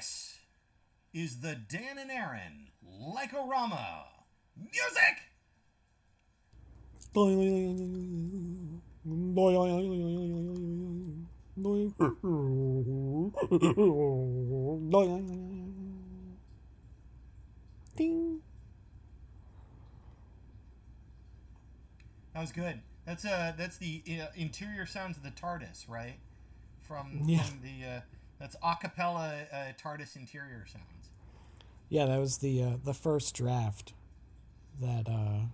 This is the Dan and Aaron Like-O-Rama music. Ding. That was good. That's uh that's the uh, interior sounds of the TARDIS, right? From, Yeah. from the uh, that's acapella uh, TARDIS interior sounds. Yeah, that was the uh, the first draft that uh,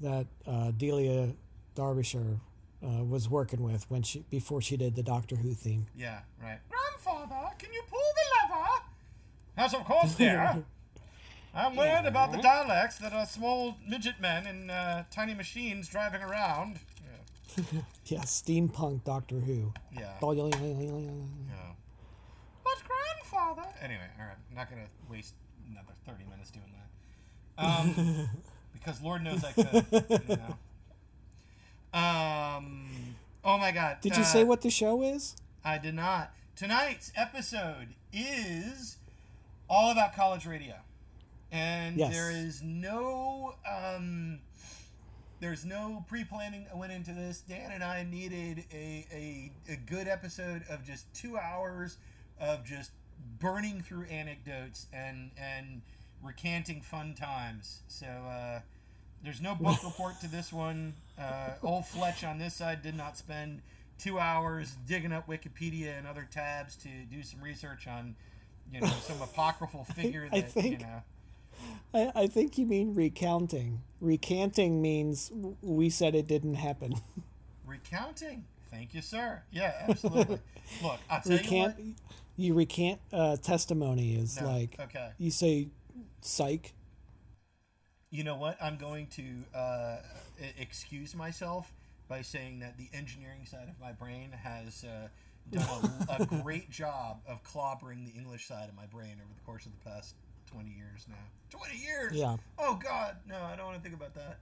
that uh, Delia Derbyshire uh, was working with when she before she did the Doctor Who theme. Yeah, right. Grandfather, can you pull the lever? Yes, of course, dear. I'm worried about the Daleks that are small midget men in uh, tiny machines driving around. Yeah. Yeah, steampunk Doctor Who. Yeah. Yeah. Grandfather. Anyway, all right. I'm not gonna waste another 30 minutes doing that. Um, because Lord knows I could. You know. Um. Oh my God. Did you uh, say what the show is? I did not. Tonight's episode is all about college radio. And Yes. there is no um there's no pre-planning that went into this. Dan and I needed a, a, a good episode of just two hours of just burning through anecdotes and and recanting fun times. So uh, there's no book report to this one. Uh, old Fletch on this side did not spend two hours digging up Wikipedia and other tabs to do some research on, you know, some apocryphal figure I that you think- know. I, I think you mean recounting. Recanting means we said it didn't happen. Recounting. Thank you, sir. Yeah, absolutely. Look, I'll tell Recant. you You recant uh, testimony is No, like okay. you say, psych. You know what? I'm going to uh, excuse myself by saying that the engineering side of my brain has uh, done a, a great job of clobbering the English side of my brain over the course of the past 20 years now. 20 years? Yeah. Oh, God. No, I don't want to think about that.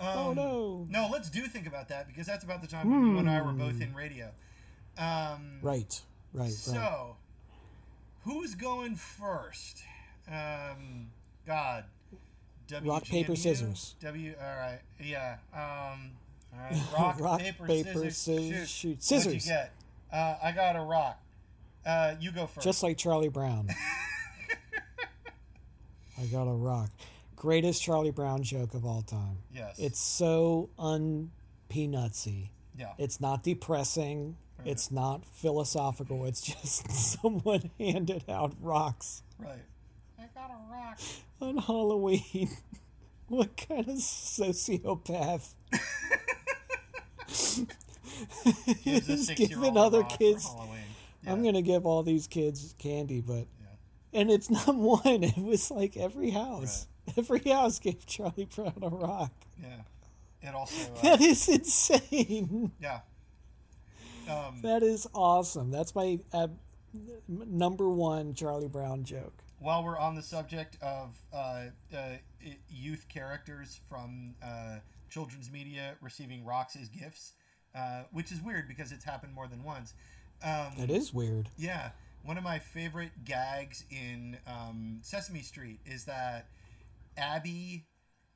Um, Oh no. No, let's do think about that because that's about the time when you and I were both in radio. Um, Right. Right. Right. so, who's going first? Um, God. Rock, paper, scissors. W. All right. Yeah. Um. All right. Rock, Rock, paper, paper, scissors, scissors, shoot. shoot. What'd Scissors. you get? Uh, I got a rock. Uh, you go first. Just like Charlie Brown. I got a rock. Greatest Charlie Brown joke of all time. yes. It's so un peanutsy. yeah. It's not depressing. It's not philosophical. It's just someone handed out rocks right. I got a rock. on Halloween. what kind of sociopath Gives is giving other kids? Halloween. I'm gonna give all these kids candy, but Yeah. and it's not one. It was like every house. Every house gave Charlie Brown a rock. Yeah. It also. Uh, That is insane. yeah. Um, That is awesome. That's my uh, number one Charlie Brown joke. while we're on the subject of uh, uh, youth characters from uh, children's media receiving rocks as gifts, uh, which is weird because it's happened more than once. Um, That is weird. yeah, one of my favorite gags in um, Sesame Street is that Abby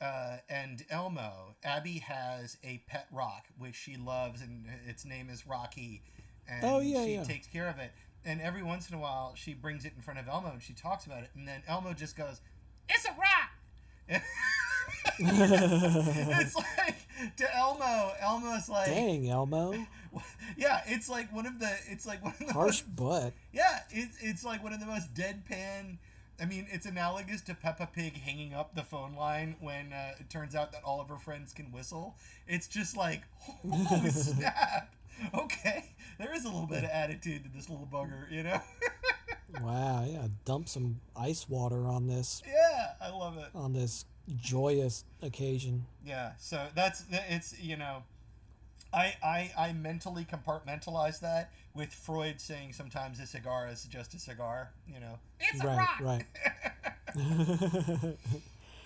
uh, and Elmo. Abby has a pet rock which she loves, and its name is Rocky. And Oh, yeah, she yeah. takes care of it. And every once in a while, she brings it in front of Elmo and she talks about it, and then Elmo just goes, "It's a rock." it's like to Elmo. Elmo's like, Dang, Elmo. yeah, it's like one of the, it's like one of the Harsh most butt. yeah, it's it's like one of the most deadpan. I mean, it's analogous to Peppa Pig hanging up the phone line when uh, it turns out that all of her friends can whistle. It's just like, holy snap! Okay, there is a little bit of attitude to this little bugger, you know? Wow, yeah. Dump some ice water on this yeah, I love it. on this joyous occasion. Yeah, so that's it's you know, I I I mentally compartmentalize that with Freud saying sometimes a cigar is just a cigar. You know, it's a right, rock. right.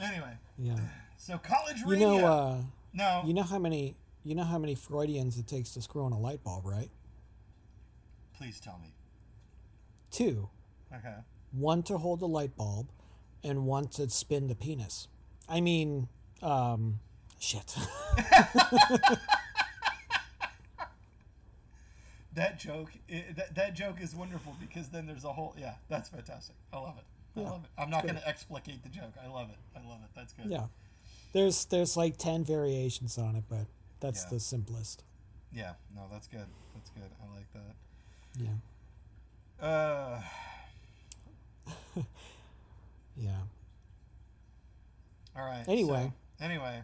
Anyway, yeah. so college You radio. know, uh, no, you know how many you know how many Freudians it takes to screw on a light bulb, right? please tell me. Two. Okay. one to hold the light bulb, and one to spin the penis. I mean, um, shit. that joke, i that, that joke is wonderful because then there's a whole yeah, that's fantastic. I love it. I Yeah, love it. I'm not going to explicate the joke. I love it. I love it. That's good. yeah, there's there's like ten variations on it, but that's Yeah. the simplest. Yeah. No, that's good. That's good. I like that. Yeah, Uh, yeah. all right. Anyway. so- anyway,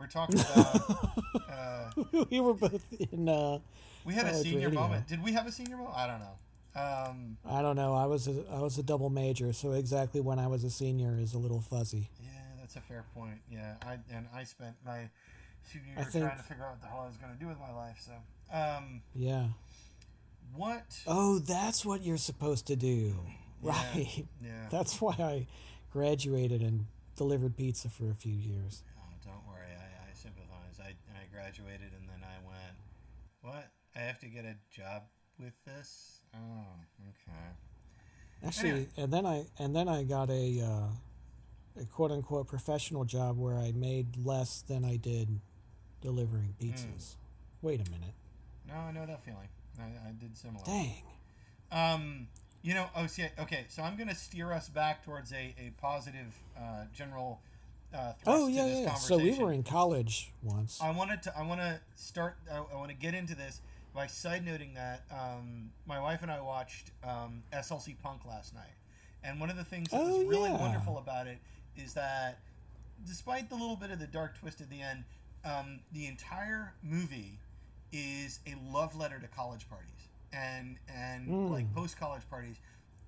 we're talking about. uh, we were both in. uh we had a senior radio. moment. Did we have a senior moment? I don't know. Um, I don't know. I was a, I was a double major, so exactly when I was a senior is a little fuzzy. yeah, that's a fair point. Yeah, I and I spent my senior year think- trying to figure out what the hell I was going to do with my life. So, um, Yeah. what? Oh, that's what you're supposed to do, Yeah, right? Yeah. That's why I graduated and delivered pizza for a few years. Oh, don't worry. I, I sympathize. I, I graduated and then I went, what? I have to get a job with this? Oh, okay. Actually, Anyway. and then I and then I got a uh, a quote unquote professional job where I made less than I did delivering pizzas. Wait a minute. No, I know that feeling. I, I did similar. Dang. Um, you know, oh, see, okay, so I'm going to steer us back towards a, a positive uh, general uh, Oh to yeah, this yeah. yeah. So we were in college once. I wanted to. I want to start. I, I want to get into this by side noting that um, my wife and I watched um, SLC Punk last night, and one of the things that Oh, was really yeah. wonderful about it is that, despite the little bit of the dark twist at the end, um, the entire movie is a love letter to college parties and and Mm. like post college parties.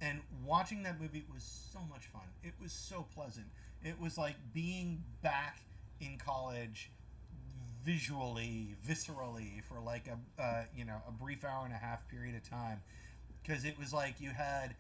And watching that movie was so much fun. It was so pleasant. It was like being back in college visually, viscerally for like a uh, you know a brief hour and a half period of time, because it was like you had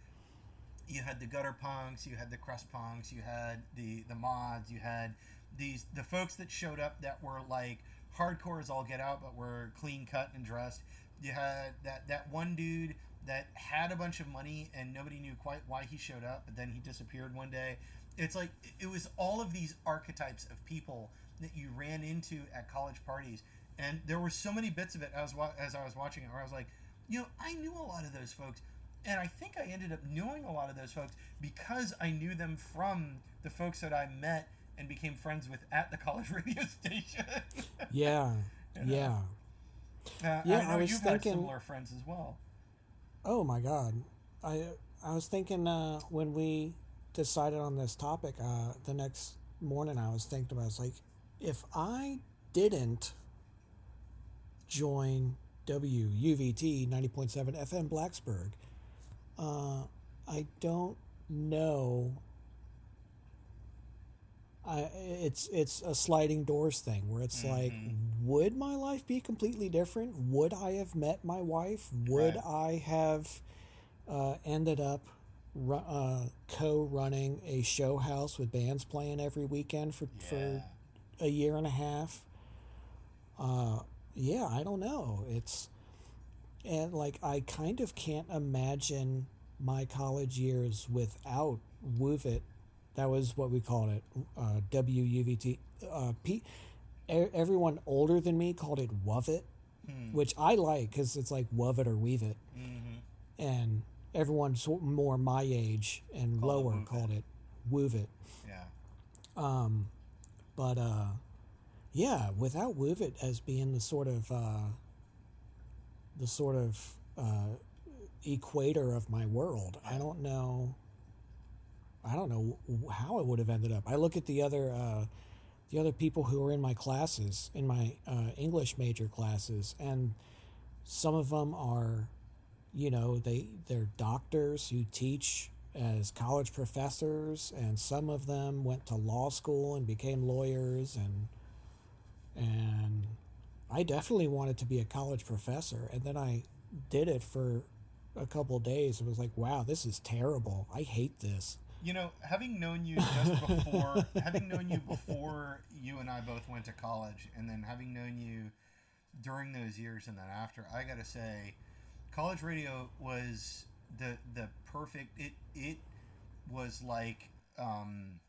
you had the gutter punks, you had the crust punks, you had the the mods, you had these the folks that showed up that were like hardcore as all get out, but were clean cut and dressed. You had that that one dude that had a bunch of money and nobody knew quite why he showed up, but then he disappeared one day. It's like it was all of these archetypes of people that you ran into at college parties, and there were so many bits of it as wa- as I was watching it, where I was like, you know, I knew a lot of those folks, and I think I ended up knowing a lot of those folks because I knew them from the folks that I met and became friends with at the college radio station. yeah, yeah. Uh, Yeah, I I was you've thinking- similar friends as well. Oh my God, I I was thinking uh, when we decided on this topic uh, the next morning, I was thinking about I was like, if I didn't join WUVT ninety point seven FM Blacksburg, uh, I don't know. I it's it's a sliding doors thing where it's like, would my life be completely different? Would I have met my wife? Would Right. I have uh, ended up uh, co-running a show house with bands playing every weekend for Yeah. for a year and a half? Uh, yeah, I don't know. It's and like I kind of can't imagine my college years without WUVIT. That was what we called it, uh, WUVT. Uh, P- everyone older than me called it WUVIT, Hmm. which I like because it's like WUVIT or Weave It. Mhm. And everyone more my age and Called lower WUVIT. called it WUVIT. Yeah. Um, but uh, yeah, without WUVIT as being the sort of uh, the sort of uh, equator of my world, I don't know. I don't know how it would have ended up. I look at the other uh, the other people who are in my classes, in my uh, English major classes, and some of them are, you know, they they're doctors who teach as college professors, and some of them went to law school and became lawyers, and and I definitely wanted to be a college professor, and then I did it for a couple days. It was like, wow, this is terrible. I hate this. You know, having known you just before, having known you before you and I both went to college, and then having known you during those years and then after, I gotta say, college radio was the the perfect. It it was like um,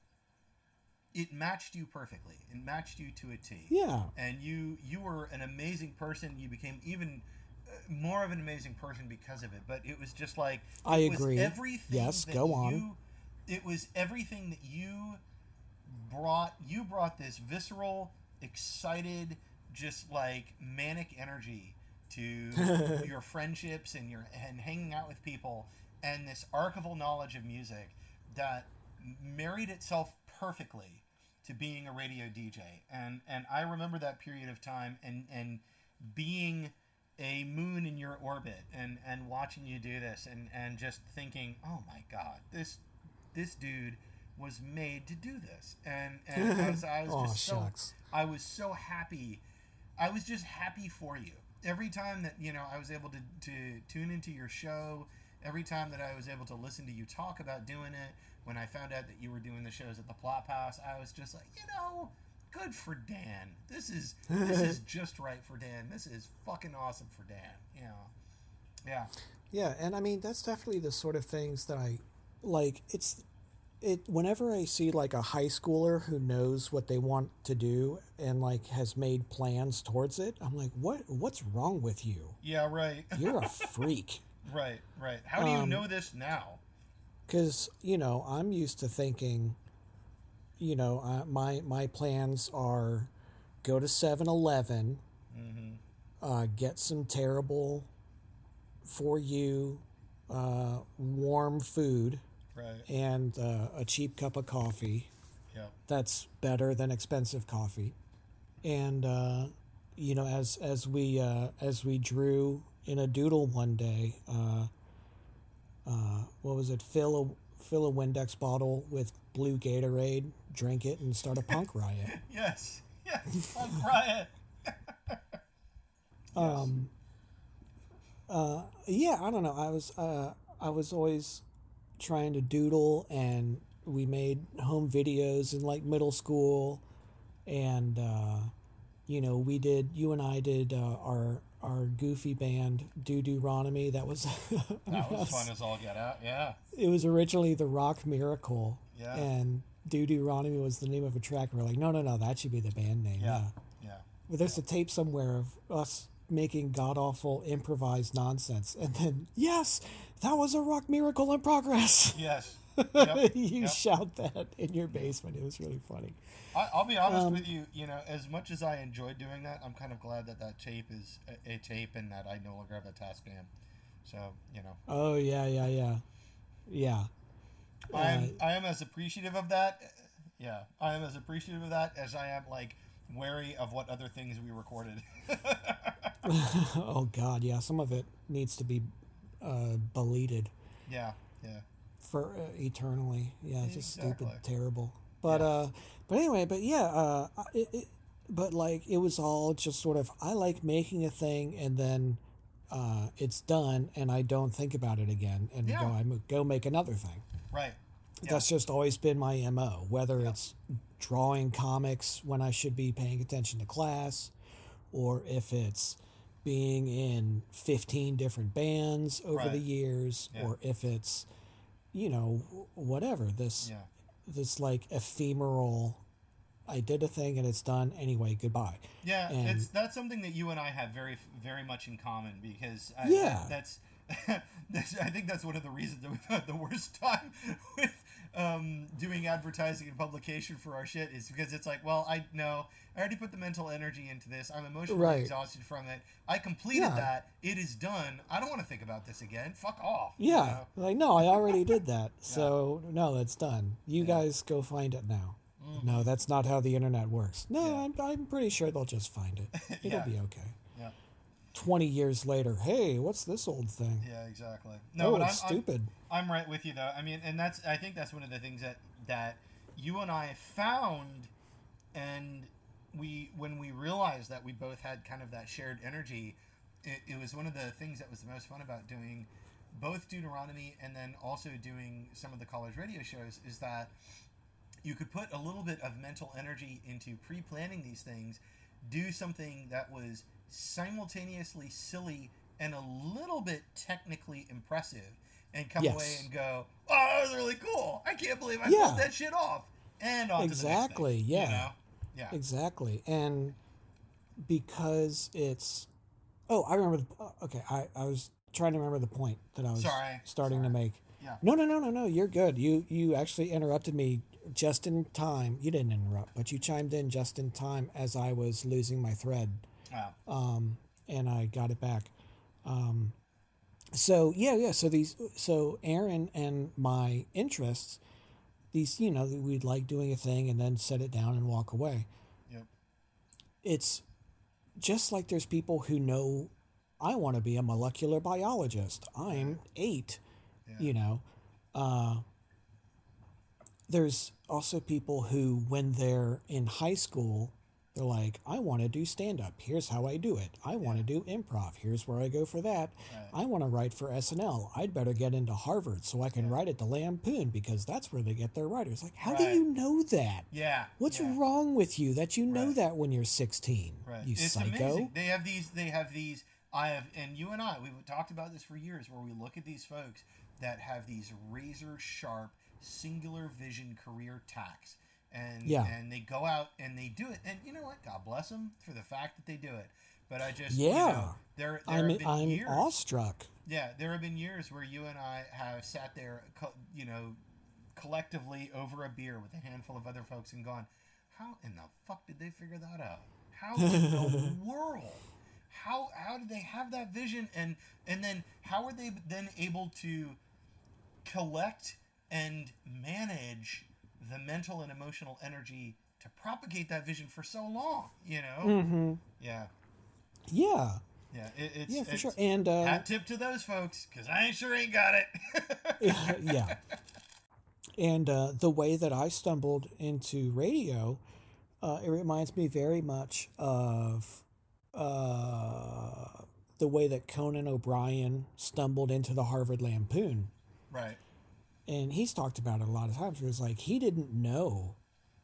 it matched you perfectly. It matched you to a T. Yeah. And you you were an amazing person. You became even uh, more of an amazing person because of it. But it was just like I was agree. Everything Yes, go on. You, it was everything that you brought. You brought this visceral, excited, just like manic energy to your friendships and your and hanging out with people and this archival knowledge of music that married itself perfectly to being a radio DJ. And and I remember that period of time and and being a moon in your orbit and and watching you do this and and just thinking, "Oh my god, this this dude was made to do this." And and I was, I was Aw, just so shucks. I was so happy. I was just happy for you. Every time that, you know, I was able to, to tune into your show, every time that I was able to listen to you talk about doing it, when I found out that you were doing the shows at the Plop House, I was just like, you know, good for Dan. This is this is just right for Dan. This is fucking awesome for Dan. You know. Yeah. Yeah, and I mean that's definitely the sort of things that I like. It's it whenever I see like a high schooler who knows what they want to do and like has made plans towards it. I'm like, what? What's wrong with you? Yeah, right. You're a freak. right, right. How do you Um, know this now? Because you know I'm used to thinking, you know, uh, my my plans are go to 7-Eleven, uh, get some terrible for you uh, warm food Right. and uh, a cheap cup of coffee. Yeah. That's better than expensive coffee. And uh, you know, as as we uh, as we drew in a doodle one day, uh, uh, what was it? Fill a fill a Windex bottle with blue Gatorade, drink it, and start a punk riot. Yes. Yes. Punk riot. Um, uh, yeah, I don't know. I was uh, I was always trying to doodle, and we made home videos in like middle school, and uh, you know we did. You and I did uh, our our goofy band Doo Doo Ronomy. That was That was fun as all get out. Yeah. it was originally the Rock Miracle, Yeah. and Doo Doo Ronomy was the name of a track. And we're like, no, no, no, that should be the band name. Yeah. yeah. Yeah. Well, there's a tape somewhere of us making god awful improvised nonsense, and then yes, that was a rock miracle in progress. Yes. Yep. you Yep. shout that in your basement. It was really funny. I, I'll be honest Um, with you. You know, as much as I enjoyed doing that, I'm kind of glad that that tape is a, a tape and that I no longer have a Tascam. So you know, Oh yeah, yeah, yeah, yeah. I'm I am as appreciative of that. Yeah, I am as appreciative of that as I am like wary of what other things we recorded. oh god, yeah. Some of it needs to be uh, deleted yeah. Yeah. for uh, eternally. Yeah, it's just Exactly. stupid, terrible. But Yeah. uh, but anyway, but yeah, uh, it, it, but like it was all just sort of I like making a thing and then uh, it's done and I don't think about it again and Yeah. go I go make another thing. Right. Yeah. That's just always been my mo. Whether it's drawing comics when I should be paying attention to class, or if it's being in 15 different bands over Right. the years, Yeah. or if it's, you know, whatever. This Yeah. this like ephemeral. I did a thing and it's done anyway. Goodbye. Yeah, And- it's that's something that you and I have very very much in common because I, Yeah. that's, that's I think that's one of the reasons that we've had the worst time with um, doing advertising and publication for our shit is because it's like, well, I know I already put the mental energy into this. I'm emotionally Right. exhausted from it. I completed Yeah. that. It is done. I don't want to think about this again. Fuck off. you Yeah, know? like no, I already did that. So no, it's done. You guys go find it now. No, that's not how the internet works. No. Yeah. I'm, I'm pretty sure they'll just find it. It'll Yeah. be okay. Yeah. 20 years later, hey, what's this old thing? Yeah, exactly. oh, but it's I'm- I'm- stupid. I'm right with you though. I mean, and that's I think that's one of the things that that you and I found, and we when we realized that we both had kind of that shared energy, it, it was one of the things that was the most fun about doing both Deuteronomy and then also doing some of the college radio shows is that you could put a little bit of mental energy into pre-planning these things, do something that was simultaneously silly and a little bit technically impressive, and come away and go, "Oh, that was really cool! I can't believe I Yeah. pulled that shit off. And on Exactly, to the next thing, yeah. You know? Yeah. Exactly. And because it's Oh, I remember the uh, okay, I, I was trying to remember the point that I was Sorry, starting to make. Yeah. No, no, no, no, no. You're good. You you actually interrupted me just in time. You didn't interrupt, but you chimed in just in time as I was losing my thread. Wow. um, and I got it back. Um, so yeah, yeah. So these, so Aaron and my interests, these, you know, we'd like doing a thing and then set it down and walk away. Yep. It's just like there's people who know I want to be a molecular biologist. I'm eight, yeah. you know. Uh, there's also people who, when they're in high school, they're like, I want to do stand up. Here's how I do it. I want to do improv. Here's where I go for that. I want to write for SNL. I'd better get into Harvard so I can write at the Lampoon because that's where they get their writers. Like, how do you know that? Yeah. What's yeah. wrong with you that you know Right. that when you're 16? Right. You it's psycho. amazing. They have these. They have these. I have, and you and I, we've talked about this for years, where we look at these folks that have these razor sharp, singular vision career tacks, and Yeah. and they go out and they do it, and you know what? God bless them for the fact that they do it. But I just, you Yeah. know, there, there I'm, have been I'm years. awestruck. Yeah, there have been years where you and I have sat there, you know, collectively over a beer with a handful of other folks and gone, "How in the fuck did they figure that out? How in the world? How how did they have that vision? And and then how are they then able to collect and manage the mental and emotional energy to propagate that vision for so long? You know? hmm Yeah, Yeah. yeah. It, it's Yeah, for it's- sure. And uh, Hat tip to those folks, because I ain't sure ain't got it. yeah. And uh, the way that I stumbled into radio, uh, it reminds me very much of uh, the way that Conan O'Brien stumbled into the Harvard Lampoon. right. And he's talked about it a lot of times. Where was like he didn't know,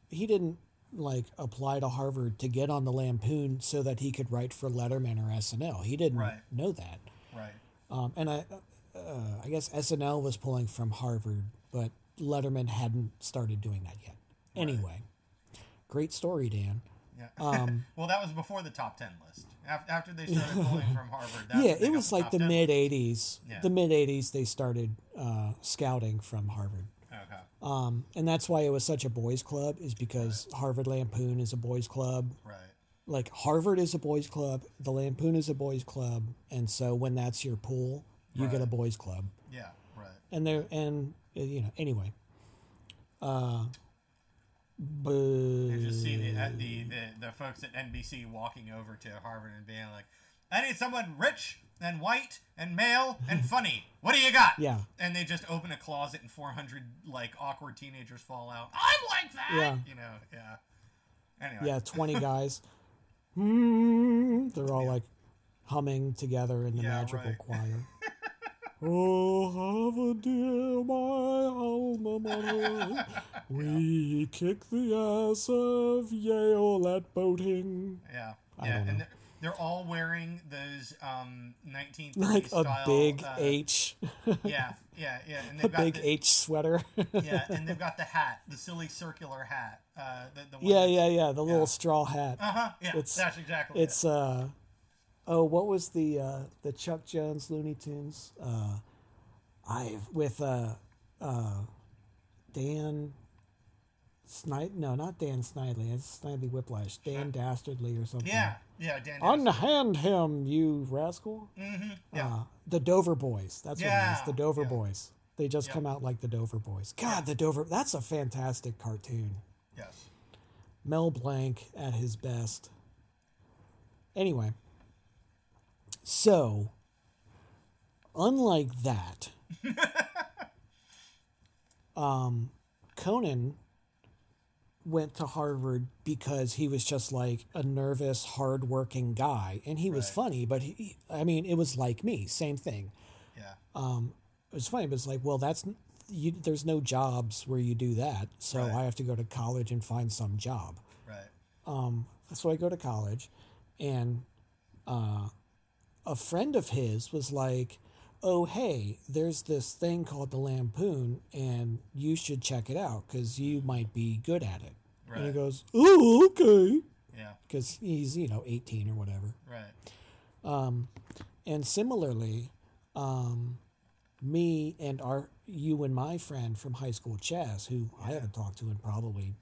he didn't like apply to Harvard to get on the Lampoon so that he could write for Letterman or SNL. He didn't Right. know that. Right. Um, and I, uh, I guess SNL was pulling from Harvard, but Letterman hadn't started doing that yet. Anyway, great story, Dan. Yeah. Um, well, that was before the top ten list. Af- After they started pulling from Harvard. Yeah, it was like the mid '80s. Yeah. The mid '80s, they started uh, scouting from Harvard, Okay. um, and that's why it was such a boys' club. Is because Harvard Lampoon is a boys' club. Right. Like Harvard is a boys' club, the Lampoon is a boys' club, and so when that's your pool, you get a boys' club. Yeah. Right. and there and you know anyway uh but You just see the, uh, the the the folks at NBC walking over to Harvard and being like, "I need someone rich and white and male and funny. What do you got?" Yeah. And they just open a closet and 400 like awkward teenagers fall out. I'm like that. Yeah. You know. Yeah. Anyway. yeah 20 guys Hmm, they're all like humming together in the Yeah, magical right. choir oh Harvard dear my alma mater we kick the ass of Yale at boating Yeah, yeah, and they're, they're all wearing those um 1930s like a style, big uh, H Yeah, yeah, yeah, and a they've got big the, H sweater yeah, and they've got the hat, the silly circular hat. Uh, the, the one yeah yeah yeah the Yeah. little straw hat Uh huh. Yeah, It's- that's exactly. It's uh oh, what was the uh the Chuck Jones Looney Tunes? Uh I've with uh uh Dan Snide no, not Dan Snidely, it's Snidely Whiplash. Dan Dastardly or something. Yeah, yeah, Dan. Unhand him, you rascal. Mm-hmm. Yeah, Uh, the Dover Boys. That's what it is. The Dover yeah. Boys. They just come out like the Dover Boys. God, the Dover that's a fantastic cartoon. yes. Mel Blanc at his best. Anyway, so unlike that, um, Conan went to Harvard because he was just like a nervous, hardworking guy, and he was Right. funny. But he, I mean, it was like me, same thing. Yeah, Um, it was funny, but it's like, well, that's you, there's no jobs where you do that, so Right. I have to go to college and find some job. right. Um, so I go to college, and uh, a friend of his was like, oh, hey, there's this thing called the Lampoon, and you should check it out because you might be good at it. And he goes, oh, okay. Yeah. Because he's, you know, 18 or whatever. Right. And similarly, um, me and our, you and my friend from high school, Chaz, who I haven't talked to in probably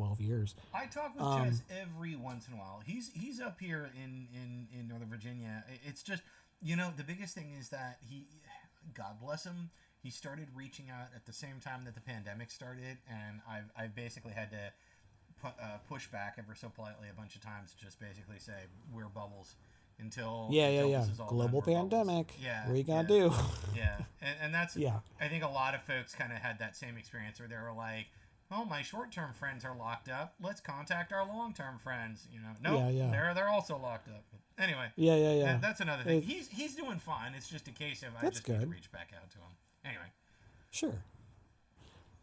12 years. I talk with Um, every once in a while. He's he's up here in in in Northern Virginia. It's just you know the biggest thing is that he, God bless him, he started reaching out at the same time that the pandemic started, and I've I've basically had to pu- uh, push back ever so politely a bunch of times to just basically say we're bubbles until Yeah, yeah, until yeah. this is all Global we're bubbles." pandemic. Yeah, What are you going yeah. to do? Yeah, and, and that's Yeah. I think a lot of folks kind of had that same experience where they were like, "Oh, my short-term friends are locked up. Let's contact our long-term friends." You know, no, Yeah, yeah. they're they're also locked up. Anyway, Yeah, yeah, yeah. that- that's another thing. It- he's he's doing fine. It's just a case of I just need to reach back out to him. Anyway, Sure.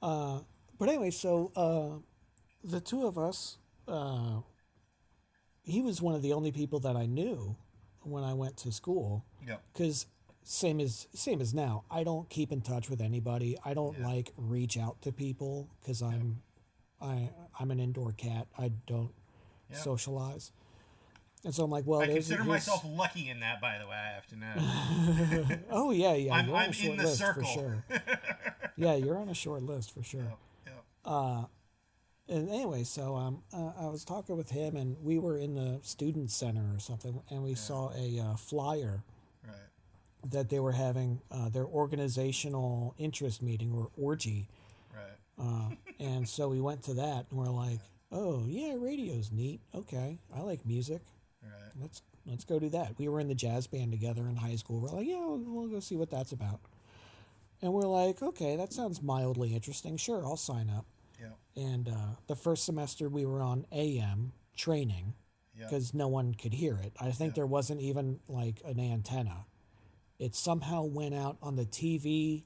Uh, but anyway, so uh, the two of us, uh, he was one of the only people that I knew when I went to school. yep, Because same as same as now, I don't keep in touch with anybody. I don't Yeah. like reach out to people because I'm, I I'm an indoor cat. I don't socialize. And so I'm like, well, I consider myself lucky in that. By the way, I have to know. Oh yeah, yeah. I'm- you're on I'm a short in the list circle. for sure. yeah, you're on a short list for sure. Yep, yep. and anyway, so um, uh, I was talking with him, and we were in the student center or something, and we saw a uh, flyer. That they were having uh, their organizational interest meeting or orgy, Right. uh, and so we went to that, and we're like, "Oh yeah, radio's neat. Okay, I like music. Right. Let's let's go do that." We were in the jazz band together in high school. We're like, "Yeah, we'll, we'll go see what that's about." And we're like, "Okay, that sounds mildly interesting. Sure, I'll sign up." Yep. And uh, the first semester we were on AM training because no one could hear it. I think there wasn't even like an antenna. It somehow went out on the TV,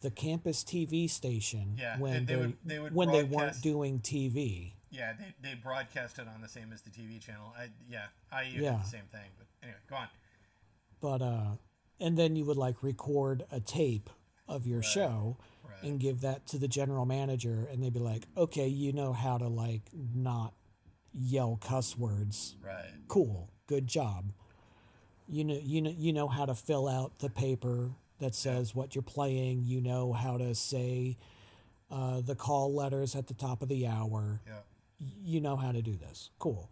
the campus TV station Yeah, when they- they, would- they would when they weren't doing TV. Yeah, they, they broadcast it on the same as the TV channel. I yeah, I did Yeah. the same thing. But anyway, go on. But uh, and then you would like record a tape of your show Right. and give that to the general manager, and they'd be like, "Okay, you know how to like not yell cuss words Right. cool good job you know you know you know how to fill out the paper that says what you're playing. You know how to say uh, the call letters at the top of the hour. Yep. you know how to do this. Cool.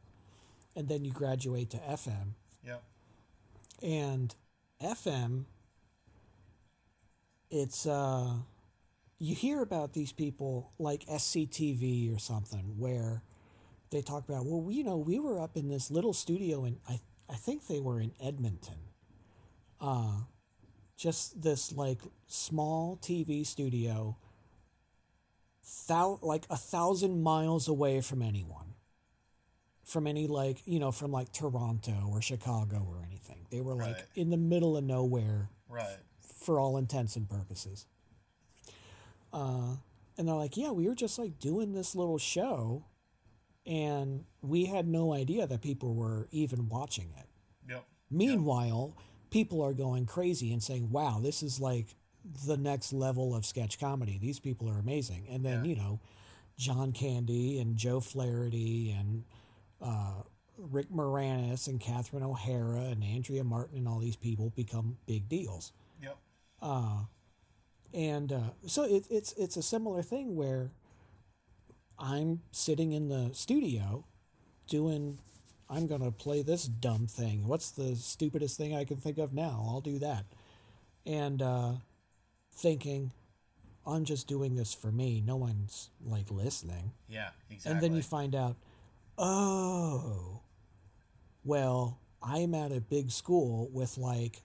And then you graduate to fm Yep. and fm it's uh you hear about these people like sctv or something where they talk about well you know we were up in this little studio and i i think they were in edmonton uh just this like small tv studio thou like a thousand miles away from anyone from any like you know from like toronto or chicago or anything they were like Right. in the middle of nowhere Right. for all intents and purposes. Uh, and they're like, yeah, we were just like doing this little show, and we had no idea that people were even watching it. Yep. Meanwhile, people are going crazy and saying, wow, this is like the next level of sketch comedy. These people are amazing. And then, Yeah. you know, John Candy and Joe Flaherty and uh, Rick Moranis and Catherine O'Hara and Andrea Martin and all these people become big deals Yep. and uh, so it, it's it's a similar thing where I'm sitting in the studio doing I'm gonna play this dumb thing. What's the stupidest thing I can think of now? I'll do that, and uh, thinking I'm just doing this for me. No one's like listening, Yeah. Exactly. and then you find out, oh, well, I'm at a big school with like.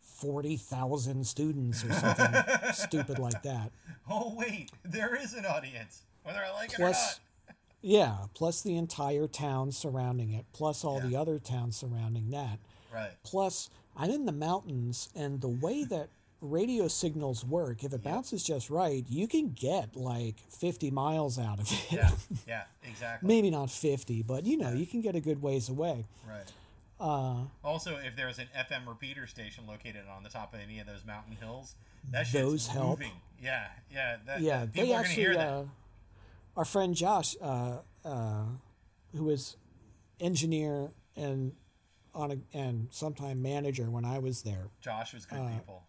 40,000 students or something stupid like that. oh wait, there is an audience, whether I like it Plus, or yeah, plus the entire town surrounding it, plus all the other towns surrounding that. Right. Plus, I'm in the mountains, and the way that radio signals work, if it bounces just right, you can get like 50 miles out of it. Yeah. Yeah. Exactly. Maybe not 50, but you know, you can get a good ways away. Right. Uh, Also, if there's an FM repeater station located on the top of any of those mountain hills, that shit's Those help. moving. Yeah, yeah, that, yeah, that- they are actually. hear that. Uh, our friend Josh, uh, uh, who was engineer and on a, and sometime manager when I was there. Josh was good uh, people.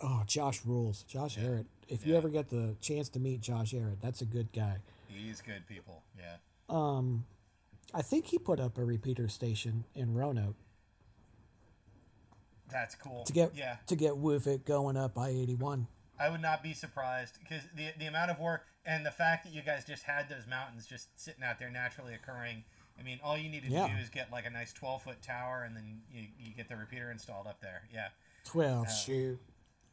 Oh, Josh rules. Josh Arrett. If you ever get the chance to meet Josh Arrett, that's a good guy. He's good people. Yeah. Um, I think he put up a repeater station in Roanoke That's cool. to get yeah, to get Woofit going up I eighty one. I would not be surprised because the the amount of work and the fact that you guys just had those mountains just sitting out there naturally occurring. I mean, all you needed Yeah. to do is get like a nice twelve foot tower, and then you, you get the repeater installed up there. Yeah. Twelve. Shoot,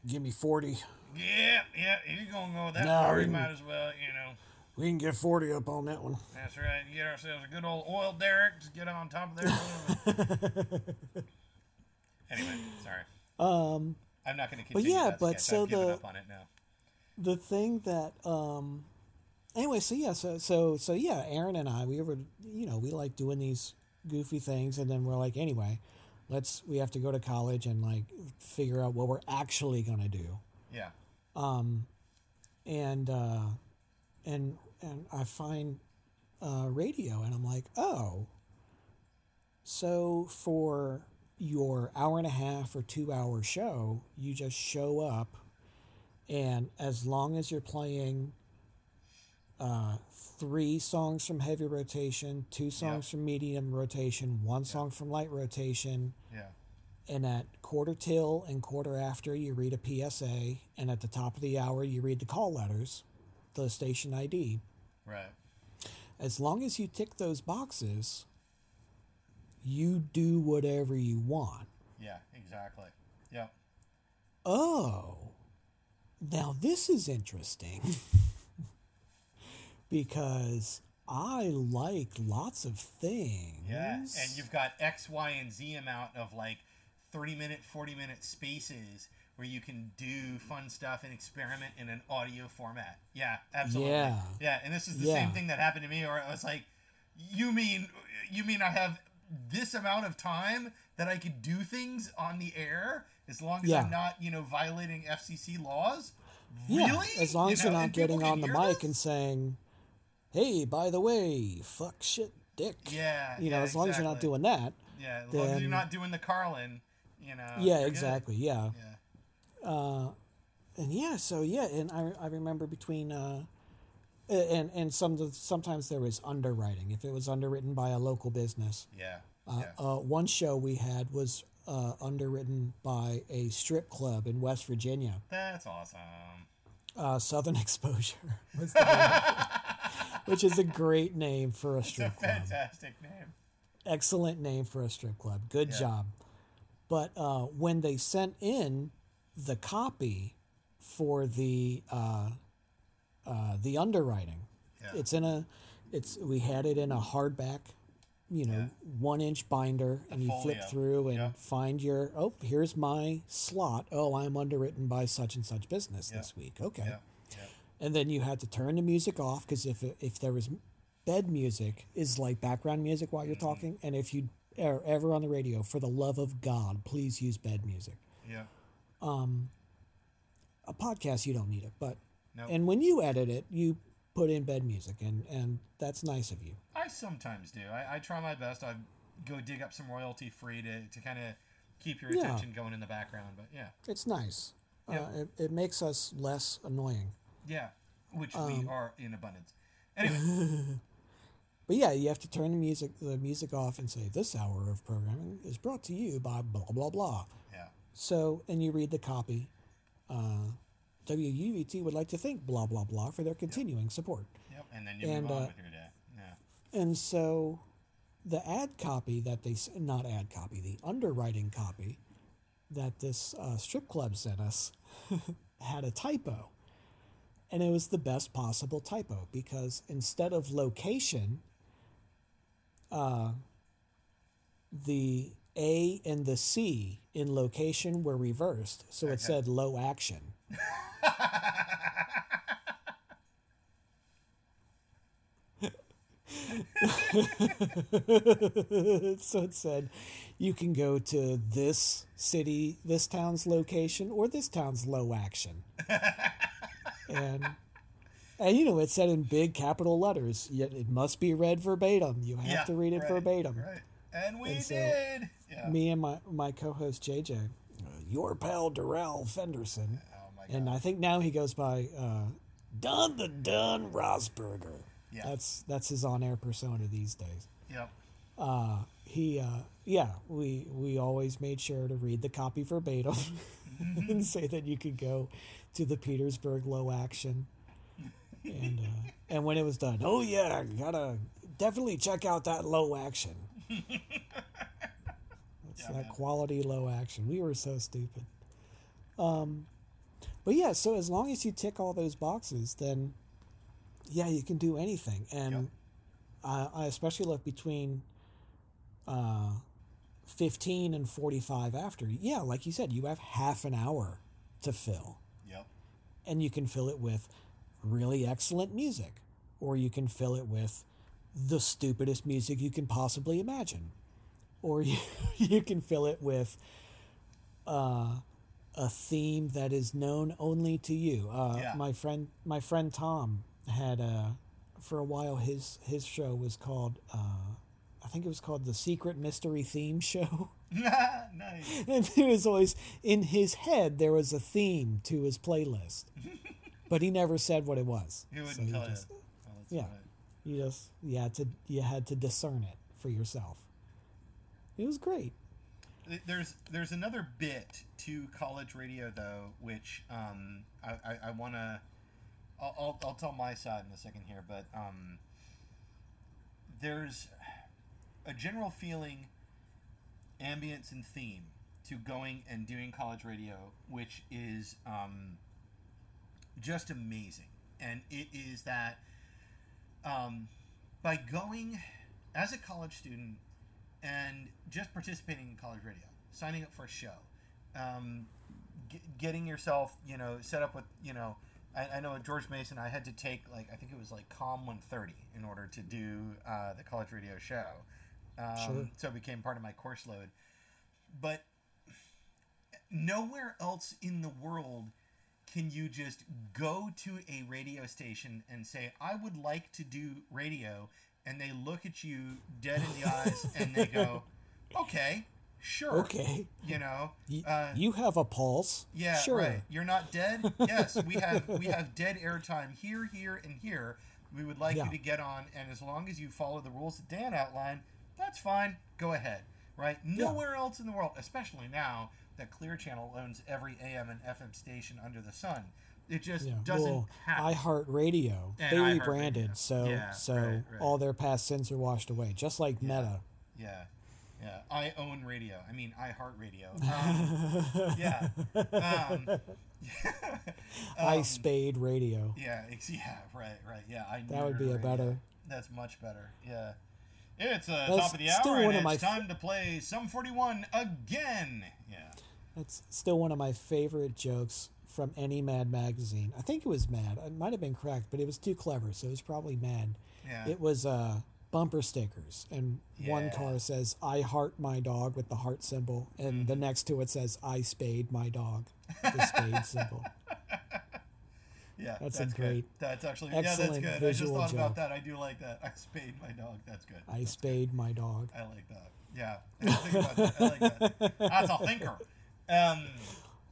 give me forty. Yeah, yeah. If you're gonna go that No, far, we can- might as well, you know. We can get forty up on that one. That's right. Get ourselves a good old oil derrick. Just get on top of there. anyway, sorry. Um, I'm not going to continue. yeah, that but sketch. so the- up on it now. the thing that um anyway so yeah so so so yeah aaron and i we were you know we like doing these goofy things and then we're like anyway let's we have to go to college and like figure out what we're actually going to do Yeah. Um, and uh and and i find uh radio and i'm like oh so for your hour and a half or two hour show you just show up and as long as you're playing uh, three songs from heavy rotation, two songs from medium rotation, one song from light rotation, Yeah. and at quarter till and quarter after, you read a PSA, and at the top of the hour, you read the call letters, the station ID. Right. As long as you tick those boxes, you do whatever you want. Yeah. Exactly. Yeah. Oh, now this is interesting because I like lots of things. Yeah. And you've got X, Y, and Z amount of like 30 minute, 40 minute spaces where you can do fun stuff and experiment in an audio format. Yeah. Absolutely. Yeah. Yeah. And this is the Yeah. same thing that happened to me, or I was like, you mean, you mean I have this amount of time that I could do things on the air as long as Yeah. I'm not, you know, violating FCC laws? Yeah, Really? as long You as know, you're not getting on the mic this? and saying, "Hey, by the way, fuck shit, dick." Yeah, You know, yeah, as long as you're not doing that. Yeah, as long as you're not doing the Carlin, you know. yeah, you're good. exactly. Yeah. Yeah. and yeah, so yeah, and I, I remember between uh, and and some sometimes there was underwriting if it was underwritten by a local business. Yeah. Uh, yeah. uh, one show we had was uh, underwritten by a strip club in West Virginia. That's awesome. Uh, Southern Exposure was the name of it, which is a great name for a It's a strip club. fantastic name. Excellent name for a strip club. Good Yeah. job. But uh, when they sent in the copy for the uh, the underwriting, Yeah. it's in a it's we had it in a hardback, you know, one inch binder, and you flip through and Yeah. find your oh here's my slot. Oh, I'm underwritten by such and such business this week. Okay Yeah. Yeah. and then you had to turn the music off because if if there was bed music is like background music while you're Mm-hmm. talking and if you are ever on the radio for the love of god please use bed music Yeah. Um, a podcast you don't need it but Nope. and when you edit it you put in bed music and and that's nice of you I sometimes do. I, I try my best. I go dig up some royalty free to, to kind of keep your Yeah. attention going in the background. But yeah. it's nice Yeah. uh, it, it makes us less annoying Yeah. Which Um, we are in abundance. Anyway. but yeah you have to turn the music the music off and say this hour of programming is brought to you by blah blah blah yeah. So, and you read the copy. Uh, WUVT would like to thank blah blah blah for their continuing support. Yep. And then you And, move on uh, with your day. Yeah. And so, the ad copy that they not ad copy, the underwriting copy that this uh, strip club sent us had a typo, and it was the best possible typo because instead of location, uh, the A and the C in location were reversed, so it said low action. so it said you can go to this city, this town's location, or this town's low action. and and you know it said in big capital letters, yet it must be read verbatim. You have Yeah, to read it right, verbatim. Right. And we And so- did. Yeah. Me and my my co-host JJ, uh, your pal Darrell Fenderson, god. and I think now he goes by uh, Don the Don Rosberger. Yeah. That's that's his on-air persona these days. yep. uh, he uh, yeah we we always made sure to read the copy verbatim and say that you could go to the petersburg low action and uh, and when it was done oh yeah gotta definitely check out that low action That's Yeah, that man. quality low action we were so stupid um but yeah so as long as you tick all those boxes then yeah you can do anything and Yep. I, I especially look between uh, 15 and 45 after. Yeah, like you said, you have half an hour to fill. Yep. And you can fill it with really excellent music, or you can fill it with the stupidest music you can possibly imagine, or you, you can fill it with uh, a theme that is known only to you. Uh, Yeah. My friend, my friend Tom had a for a while his his show was called uh, I think it was called the Secret Mystery Theme Show. nice. and it was always in his head there was a theme to his playlist, but he never said what it was. He wouldn't So you tell just, you. Oh, yeah. funny. You just you had to you had to discern it for yourself. It was great. There's there's another bit to college radio though, which um, I, I, I want to. I'll, I'll, tell my side in a second here, but um, there's a general feeling, ambience and theme to going and doing college radio, which is um, just amazing, and it is that um, by going as a college student and just participating in college radio, signing up for a show, um, g- getting yourself, you know, set up with, you know, I, I know at George Mason, I had to take like I think it was like Com 130 in order to do uh, the college radio show. Um, Sure. So it became part of my course load. But nowhere else in the world can you just go to a radio station and say, I would like to do radio, and they look at you dead in the eyes and they go, okay, sure. Okay. You know, uh, you have a pulse. yeah, sure. right. You're not dead. Yes, we have we have dead airtime here, here, and here. We would like Yeah. you to get on, and as long as you follow the rules that Dan outlined, that's fine. Go ahead. Right? Nowhere else in the world, especially now that Clear Channel owns every AM and FM station under the sun. It just Yeah. doesn't well, happen. iHeartRadio. And They iHeartRadio. rebranded, so Yeah, so right, right. all their past sins are washed away, just like Meta. Yeah, yeah. I own radio. I mean, I heart radio. Um, yeah. Um, I um, Spade Radio. Yeah, ex- yeah, right, right. Yeah, I. That would be neutered a better. That's much better. Yeah. It's uh, That's top of the still hour, one and of my it's f- time to play some forty-one again. Yeah. That's still one of my favorite jokes from any Mad magazine. I think it was Mad. It might have been Cracked, but it was too clever, so it was probably Mad. Yeah. It was uh, bumper stickers, and one car says "I heart my dog" with the heart symbol, and Mm-hmm. the next to it says "I spade my dog," with the spade symbol. yeah. that's a good. great, That's actually yeah, that's excellent good. I just thought about that. I do like that. I spayed my dog. That's good. I spade my dog. I like that. Yeah. I didn't think about that. I like that. That's a thinker. Um.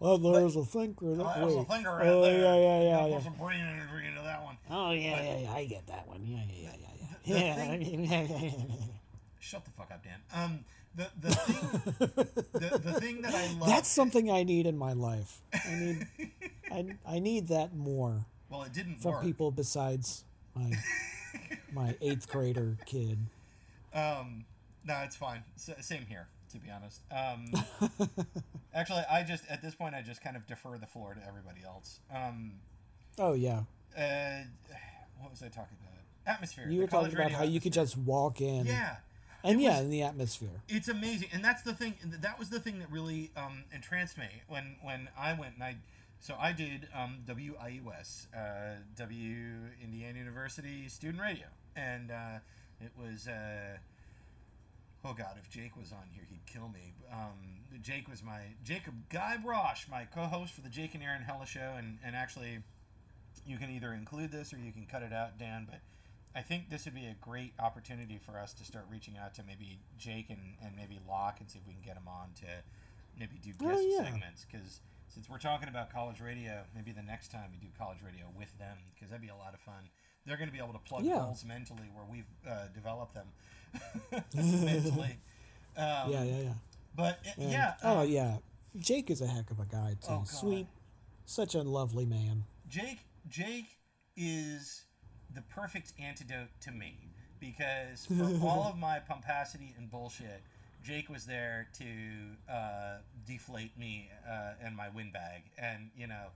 Oh, there's a thinker. That, That's a wait. thinker right oh, there. yeah, yeah, yeah, yeah. Put some brain energy into that one. Oh, yeah, yeah, yeah. I get that one. Yeah, yeah, yeah, yeah, yeah. yeah. Shut the fuck up, Dan. Um. The the thing the, the thing that I love. That's something I need in my life. I need, I, I need that more well, it didn't from work. people besides my my eighth grader kid. Um, no, it's fine. S- same here, to be honest. Um, actually, I just at this point I just kind of defer the floor to everybody else. Um, Oh yeah, uh, what was I talking about? Atmosphere. you were talking about how you could just walk in. Yeah, and yeah, in the atmosphere. it's amazing, and that's the thing. That was the thing that really um, entranced me when when I went and I. So I did um, WIUS, uh, W Indiana University Student Radio, and uh, It was. Uh, oh God, if Jake was on here, he'd kill me. Um, Jake was my Jacob Guy Brosh, my co-host for the Jake and Aaron Hella show, and and actually, you can either include this or you can cut it out, Dan. But I think this would be a great opportunity for us to start reaching out to maybe Jake and, and maybe Locke and see if we can get him on to maybe do guest Oh, yeah. segments because since we're talking about college radio, maybe the next time we do college radio with them because that'd be a lot of fun. They're going to be able to plug Yeah. holes mentally where we've uh, developed them mentally. Um, yeah, yeah, yeah. But uh, And- yeah, oh um, yeah. Jake is a heck of a guy too. Oh, Sweet, such a lovely man. Jake Jake is the perfect antidote to me because for all of my pumpacity and bullshit, Jake was there to uh, deflate me uh, and my windbag, and you know,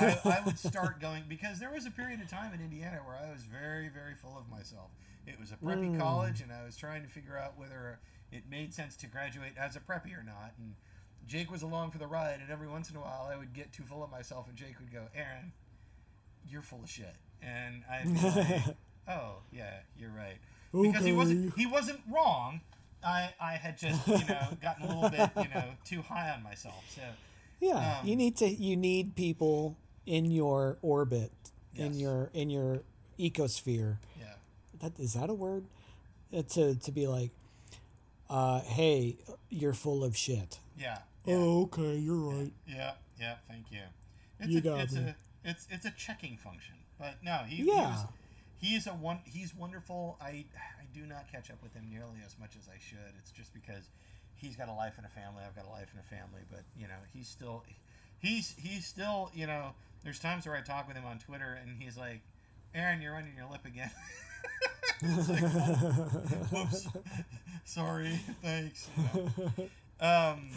I, I would start going because there was a period of time in Indiana where I was very, very full of myself. It was a preppy Mm. college, and I was trying to figure out whether it made sense to graduate as a preppy or not. And Jake was along for the ride, and every once in a while, I would get too full of myself, and Jake would go, "Aaron, you're full of shit," and I'd be like, "Oh yeah, you're right," because he wasn't he wasn't wrong. I I had just you know gotten a little bit you know too high on myself. So Yeah, Um, you need to. You need people in your orbit, in your in your ecosphere. yeah, That is that a word? Uh, to to be like, uh, hey, you're full of shit. yeah, yeah. Oh, okay, you're right. Yeah, yeah, thank you. It's You a, got it's me. a it's it's a checking function. But no, he, he Yeah. was he is a one he's wonderful. I I do not catch up with him nearly as much as I should. It's just because he's got a life and a family. I've got a life and a family, but you know, he's still he's he's still, you know, there's times where I talk with him on Twitter and he's like, "Aaron, you're running your lip again." Like, Whoops. Sorry. Thanks. Um,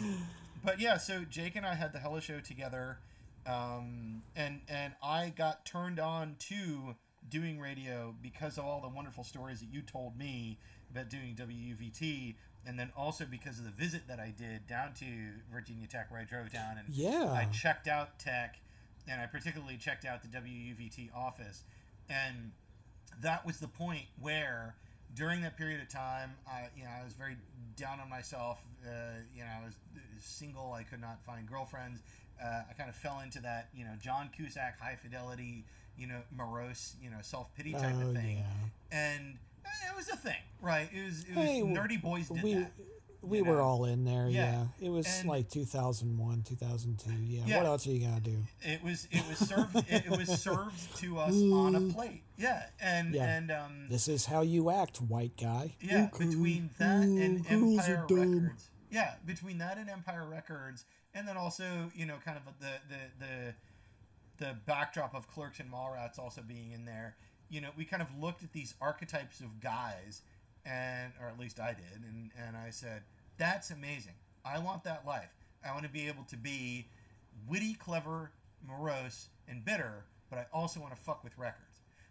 but yeah, so Jake and I had the Hella Show together, um, and and I got turned on to doing radio because of all the wonderful stories that you told me about doing WUVT, and then also because of the visit that I did down to Virginia Tech, where I drove down and yeah. I checked out Tech, and I particularly checked out the WUVT office, and that was the point where during that period of time, I you know I was very down on myself. Uh, you know, I was single. I could not find girlfriends. Uh, I kind of fell into that you know John Cusack high fidelity, you know morose, you know self pity type oh of thing, yeah. and it was a thing, right? It was it was Hey, nerdy boys did we that. we were know? all in there. Yeah, Yeah, it was and- like 2001, 2002. Yeah. Yeah. What else are you gonna do? It was it was served it, it was served to us on a plate. Yeah, and Yeah. and um, This is how you act, white guy. Yeah, between that and Oh, Empire. Records. Yeah, between that and Empire Records, and then also you know kind of the the the the backdrop of Clerks and Mallrats also being in there. You know, we kind of looked at these archetypes of guys, and or at least I did, and and I said, that's amazing. I want that life. I want to be able to be witty, clever, morose, and bitter, but I also want to fuck with records.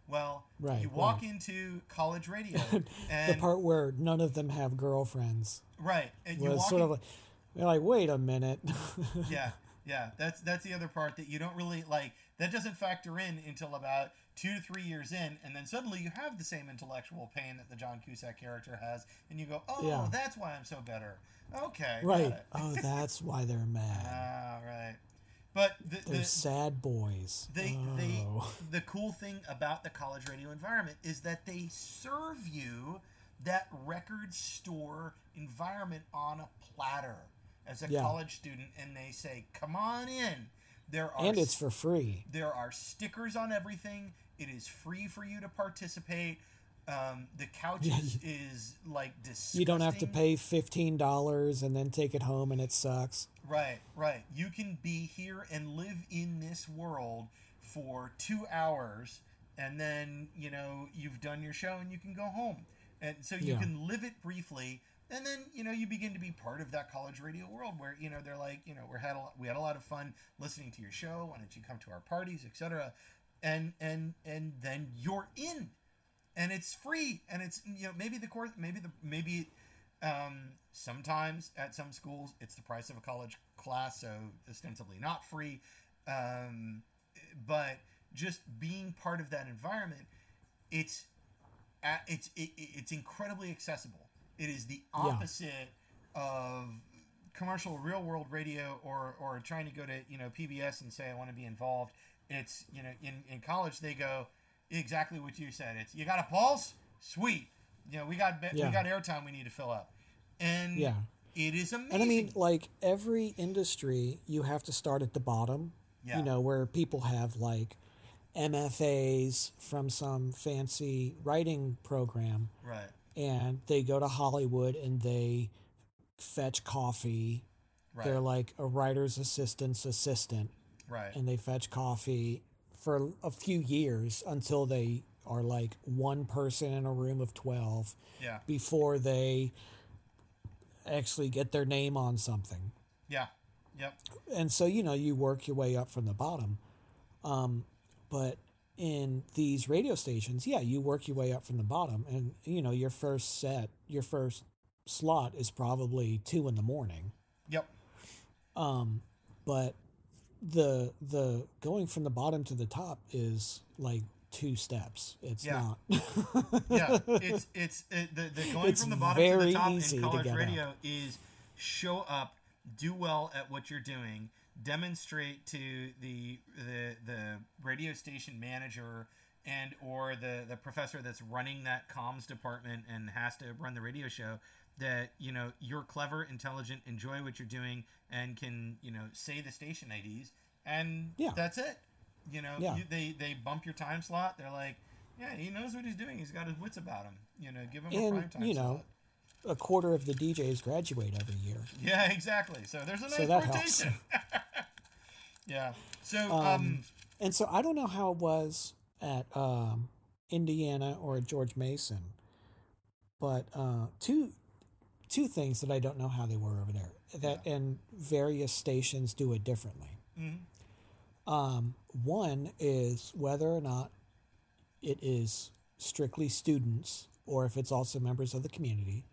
Well, Right, you walk right. into college radio, the part where none of them have girlfriends right, and you was walk sort in- of like, they're like, wait a minute. yeah, yeah. That's that's the other part that you don't really like. That doesn't factor in until about two to three years in, and then suddenly you have the same intellectual pain that the John Cusack character has, and you go, "Oh, Yeah. that's why I'm so better." Okay, right. Oh, that's why they're mad. Ah, right. But the, They're the, sad boys. they they oh. the cool thing about the college radio environment is that they serve you that record store environment on a platter as a Yeah. college student and they say come on in there are and it's for free. there are stickers on everything it is free for you to participate um, the couch is, is like disgusting. You don't have to pay fifteen dollars and then take it home and it sucks. Right, right. You can be here and live in this world for two hours, and then you know you've done your show and you can go home, and so you Yeah. can live it briefly, and then you know you begin to be part of that college radio world where you know they're like you know we had a, we had a lot of fun listening to your show. Why don't you come to our parties, etc. And and and then you're in, and it's free, and it's you know maybe the course, maybe the maybe um, sometimes at some schools, it's the price of a college class, so ostensibly not free. Um, but just being part of that environment, it's it's it, it's incredibly accessible. It is the opposite of commercial real world radio or or trying to go to you know PBS and say I want to be involved. It's you know in in college they go exactly what you said. It's you got a pulse, sweet. You know we got Yeah. we got airtime we need to fill up, and Yeah. it is amazing. And I mean, like every industry, you have to start at the bottom. Yeah. You know, where people have like MFAs from some fancy writing program, right, and they go to Hollywood and they fetch coffee. right, They're like a writer's assistant's assistant, right, and they fetch coffee for a few years until they are like one person in a room of 12 yeah, before they actually get their name on something. Yeah, yep, and so you know you work your way up from the bottom. Um, but in these radio stations yeah you work your way up from the bottom and you know your first set your first slot is probably two in the morning yep, um, but the the going from the bottom to the top is like two steps it's Yeah. not yeah. It's it's it, the, the going It's from the bottom to the top easy in to college up. radio is show up, do well at what you're doing, demonstrate to the the the radio station manager and or the the professor that's running that comms department and has to run the radio show that you know you're clever, intelligent, enjoy what you're doing, and can you know say the station IDs, and Yeah. that's it. You know, Yeah. you, they they bump your time slot. They're like, yeah, he knows what he's doing. He's got his wits about him. You know, give him a prime time you know slot. A quarter of the djs graduate every year Yeah, exactly. So there's a nice So that helps. yeah. So um, And so I don't know how it was at um, Indiana or George Mason, but uh, two two things that I don't know how they were over there. That and various stations do it differently. mhm. Um, one is whether or not it is strictly students or if it's also members of the community,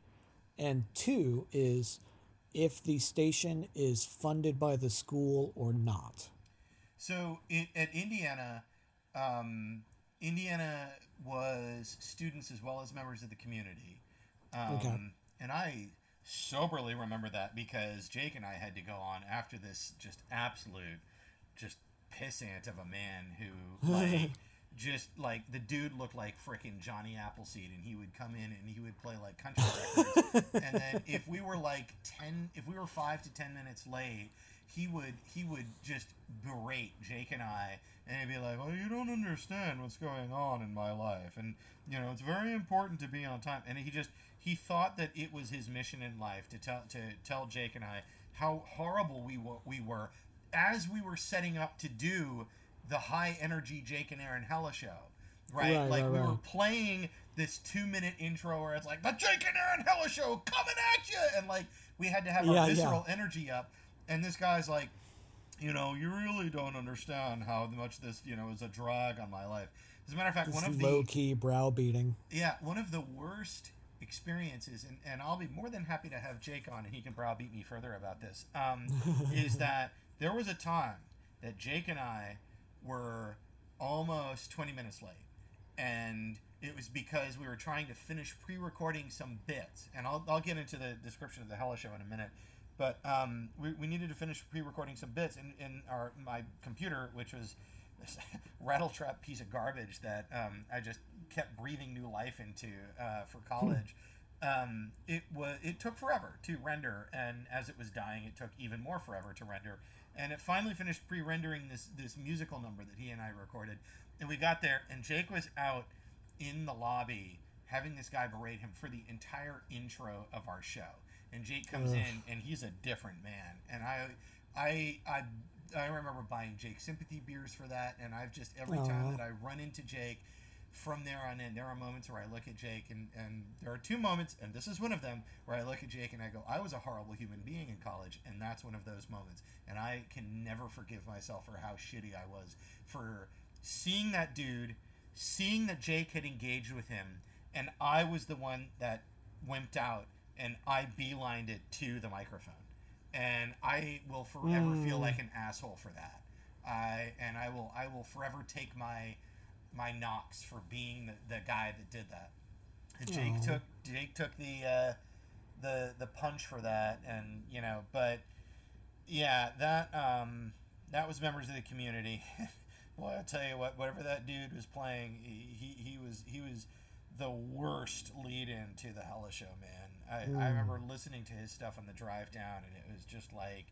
and two is if the station is funded by the school or not. so it, at Indiana, um, Indiana was students as well as members of the community. Um, Okay. And I soberly remember that because Jake and I had to go on after this just absolute, just pissant of a man who like. Just like the dude looked like frickin' Johnny Appleseed, and he would come in and he would play like country records. and then if we were like ten, if we were five to ten minutes late, he would he would just berate Jake and I, and he'd be like, "Well, you don't understand what's going on in my life, and you know it's very important to be on time." And he just he thought that it was his mission in life to tell to tell Jake and I how horrible we we were as we were setting up to do the high energy Jake and Aaron Hella show. Right, Right, like right, we were playing this two minute intro where it's like the Jake and Aaron Hella show coming at you, and like we had to have Yeah, our yeah. visceral energy up, and this guy's like, you know, you really don't understand how much this, you know, is a drag on my life. As a matter of fact, This one of the low key browbeating. yeah, one of the worst experiences, and, and I'll be more than happy to have Jake on, and he can browbeat me further about this. Um, is that there was a time that Jake and I were almost 20 minutes late, and it was because we were trying to finish pre-recording some bits, and I'll, I'll get into the description of the Hella Show in a minute. But um, we, we needed to finish pre-recording some bits in, in our my computer, which was this rattletrap piece of garbage that um, I just kept breathing new life into uh, for college. um, it was it took forever to render, and as it was dying, it took even more forever to render. And it finally finished pre-rendering this this musical number that he and I recorded. And we got there, and Jake was out in the lobby having this guy berate him for the entire intro of our show. And Jake comes Ugh. in, and he's a different man. And I, I, I, I remember buying Jake sympathy beers for that. And I've just every time that I run into Jake, from there on in, there are moments where I look at Jake, and and there are two moments, and this is one of them, where I look at Jake and I go, I was a horrible human being in college, and that's one of those moments. And I can never forgive myself for how shitty I was for seeing that dude, seeing that Jake had engaged with him, and I was the one that wimped out, and I beelined it to the microphone, and I will forever feel Mm. like an asshole for that. I and I will I will forever take my my knocks for being the, the guy that did that. Jake Aw. took Jake took the uh, the the punch for that, and you know, but yeah, that um, that was members of the community. Boy, I'll tell you what, whatever that dude was playing, he he, was he was the worst lead in to the Hella Show, man. I, I Mm. remember listening to his stuff on the drive down, and it was just like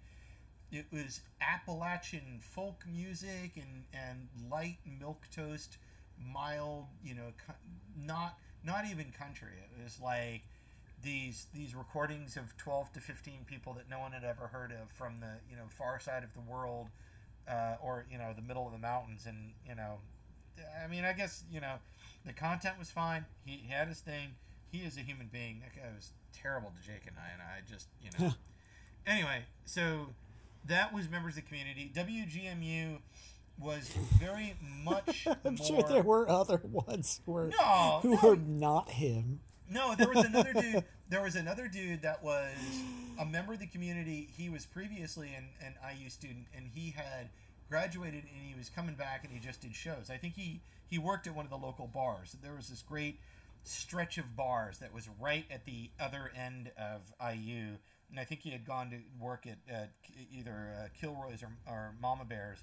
it was Appalachian folk music and and light milk toast, mild, you know, not not even country. It was like these these recordings of 12 to 15 people that no one had ever heard of from the you know far side of the world uh, or you know the middle of the mountains. And you know i mean i guess you know the content was fine. He, he had his thing. He is a human being. That guy was terrible to jake and i and i just you know. Anyway so that was members of the community. Wgmu was very much I'm more sure there were other ones who were, No, who no. were not him. No, there was another dude. There was another dude that was a member of the community. He was previously an, an IU student, and he had graduated, and he was coming back, and he just did shows. I think he he worked at one of the local bars. There was this great stretch of bars that was right at the other end of IU, and I think he had gone to work at uh, either uh, Kilroy's or, or Mama Bear's.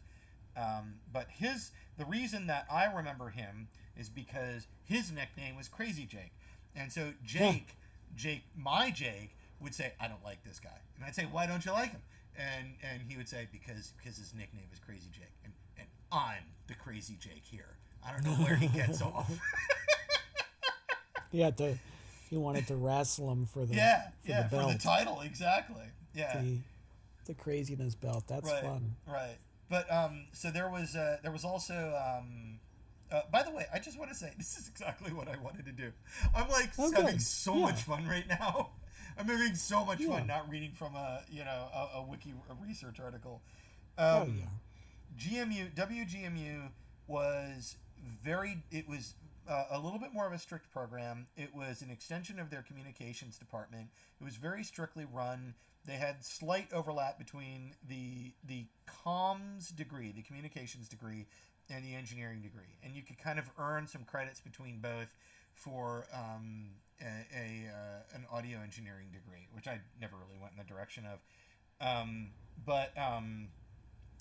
Um, but his the reason that I remember him is because his nickname was Crazy Jake, and so Jake, Jake, my Jake would say, "I don't like this guy," and I'd say, "Why don't you like him?" And and he would say, "Because because his nickname is Crazy Jake, and and I'm the Crazy Jake here. I don't know where he gets off." He had to. He wanted to wrestle him for the yeah, for yeah, the for the title, exactly. Yeah, the, the craziness belt. That's right, fun. Right. But um, so there was uh, there was also um, uh, by the way, I just want to say this is exactly what I wanted to do. I'm like Oh, having good. so Yeah. much fun right now. I'm having so much Yeah. fun not reading from a you know a, a wiki a research article. oh Um, yeah. GMU WGMU was very it was uh, a little bit more of a strict program. It was an extension of their communications department. It was very strictly run. They had slight overlap between the the comms degree, the communications degree, and the engineering degree, and you could kind of earn some credits between both for um, a, a uh, an audio engineering degree, which I never really went in the direction of. Um, but um,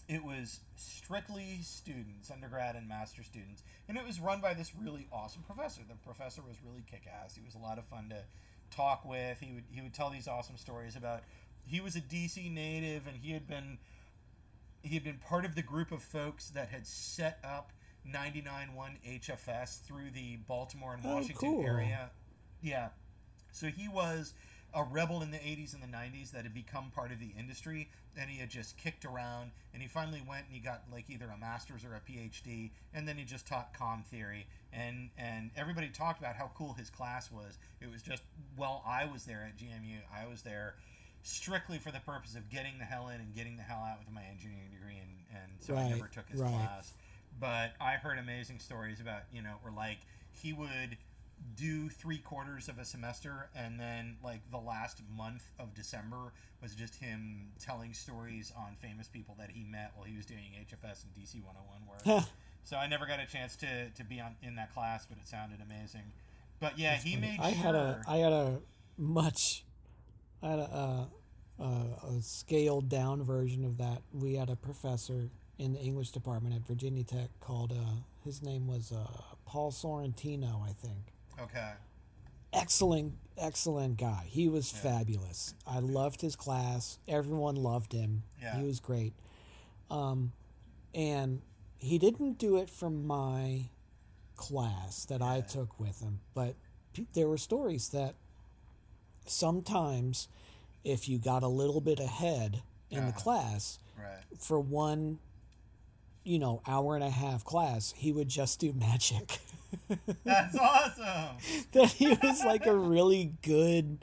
it was strictly students, undergrad and master students, and it was run by this really awesome professor. The professor was really kick-ass. He was a lot of fun to talk with. He would he would tell these awesome stories about. He was a DC native, and he had been he had been part of the group of folks that had set up 99.1 HFS through the Baltimore and Washington Oh, Washington cool. area. Yeah. So he was a rebel in the 80s and the 90s that had become part of the industry and he had just kicked around and he finally went and he got like either a master's or a phd and then he just taught com theory and and everybody talked about how cool his class was it was just well i was there at gmu i was there strictly for the purpose of getting the hell in and getting the hell out with my engineering degree and, and so i never took his right. class. But i heard amazing stories about you know where like he would do three quarters of a semester and then like the last month of december was just him telling stories on famous people that he met while he was doing hfs and dc 101 work. So i never got a chance to to be on in that class but it sounded amazing. But yeah he made I sure had a I had a much I had a, a, a scaled down version of that. We had a professor in the English department at Virginia Tech called uh, his name was uh, Paul Sorrentino, I think. okay Excellent, excellent guy. He was Yeah. fabulous. I loved his class. Everyone loved him. Yeah. He was great. Um, and he didn't do it for my class that I took with him, but there were stories that sometimes if you got a little bit ahead in the Uh-huh. class right for one you know hour and a half class he would just do magic that's awesome that he was like a really good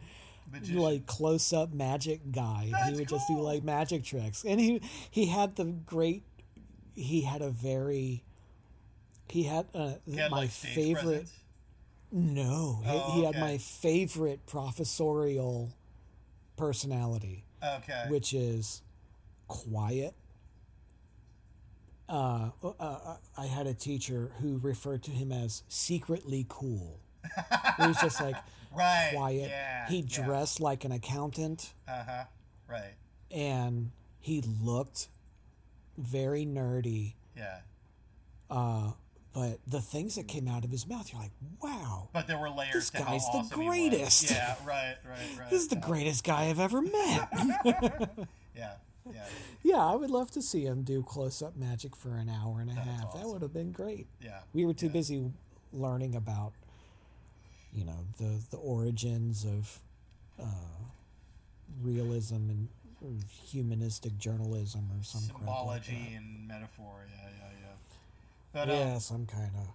Magician. like close up magic guy and he That's would just do like magic tricks and he he had the great he had a very he had uh, He had, my like, favorite presence? No he, Oh, he had okay. my favorite professorial personality okay which is quiet. Uh, uh, uh, I had a teacher who referred to him as secretly cool. he was just like right. quiet. Yeah. he yeah. dressed like an accountant, Uh huh. Right. and he looked very nerdy. Yeah. Uh, but the things that came out of his mouth, you're like, wow, But there were layers. This to guy's the awesome he was. greatest. Yeah. Right. Right. Right. this is the yeah. greatest guy I've ever met. Yeah. Yeah. yeah, I would love to see him do close up magic for an hour and a That's half. That would have been great. Yeah. We were too Yeah. busy learning about, you know, the the origins of uh, realism and humanistic journalism or some like Symbology that. and metaphor. Yeah. Yeah. Yeah. But yeah, um, some kind of.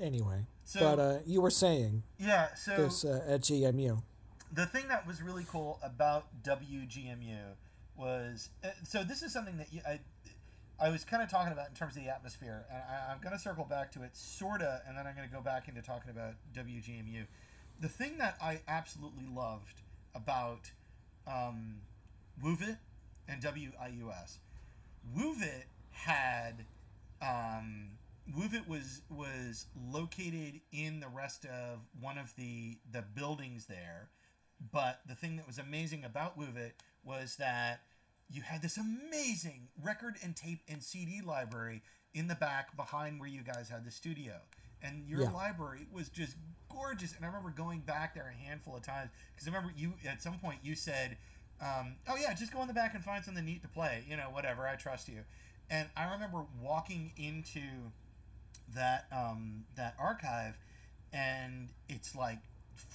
Anyway, So- but uh, you were saying yeah. So this uh, at GMU. the thing that was really cool about WGMU was uh, so this is something that you, I I was kind of talking about in terms of the atmosphere, and I, I'm going to circle back to it sorta, and then I'm going to go back into talking about WGMU. The thing that I absolutely loved about um, WUVT and WIUS, WUVT had um, WUVT was was located in the rest of one of the the buildings there, but the thing that was amazing about WUVT was that you had this amazing record and tape and CD library in the back behind where you guys had the studio. And your Yeah. library was just gorgeous. And I remember going back there a handful of times because I remember you at some point you said, um, "Oh yeah, just go in the back and find something neat to play. You know, whatever. I trust you." And I remember walking into that um, that archive, and it's like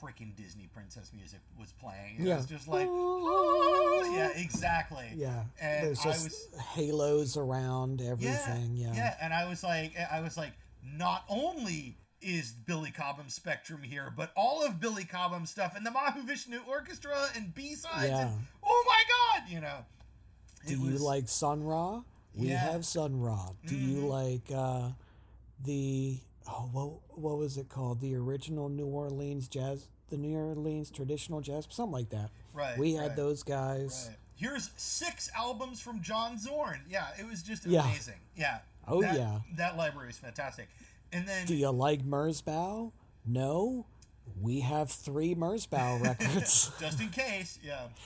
freaking Disney princess music was playing. It Yeah. was just like, "Oh," yeah, exactly. Yeah, And there's I just was- halos around everything. Yeah, yeah, and I was like, I was like, not only is Billy Cobham's Spectrum here, but all of Billy Cobham's stuff and the Mahavishnu Orchestra and B sides. Yeah. And, oh my God, you know. Do It you like Sun Ra? We Yeah. have Sun Ra. Do you Mhm. like uh, the oh what what was it called? The original New Orleans jazz, the New Orleans traditional jazz, something like that. Right. we had right, those guys. Right. Here's six albums from John Zorn. Yeah, it was just Yeah. amazing. Yeah. Oh, That- yeah. That library is fantastic. And then Do you like Merzbow? No, we have three Merzbow records. just in case, yeah.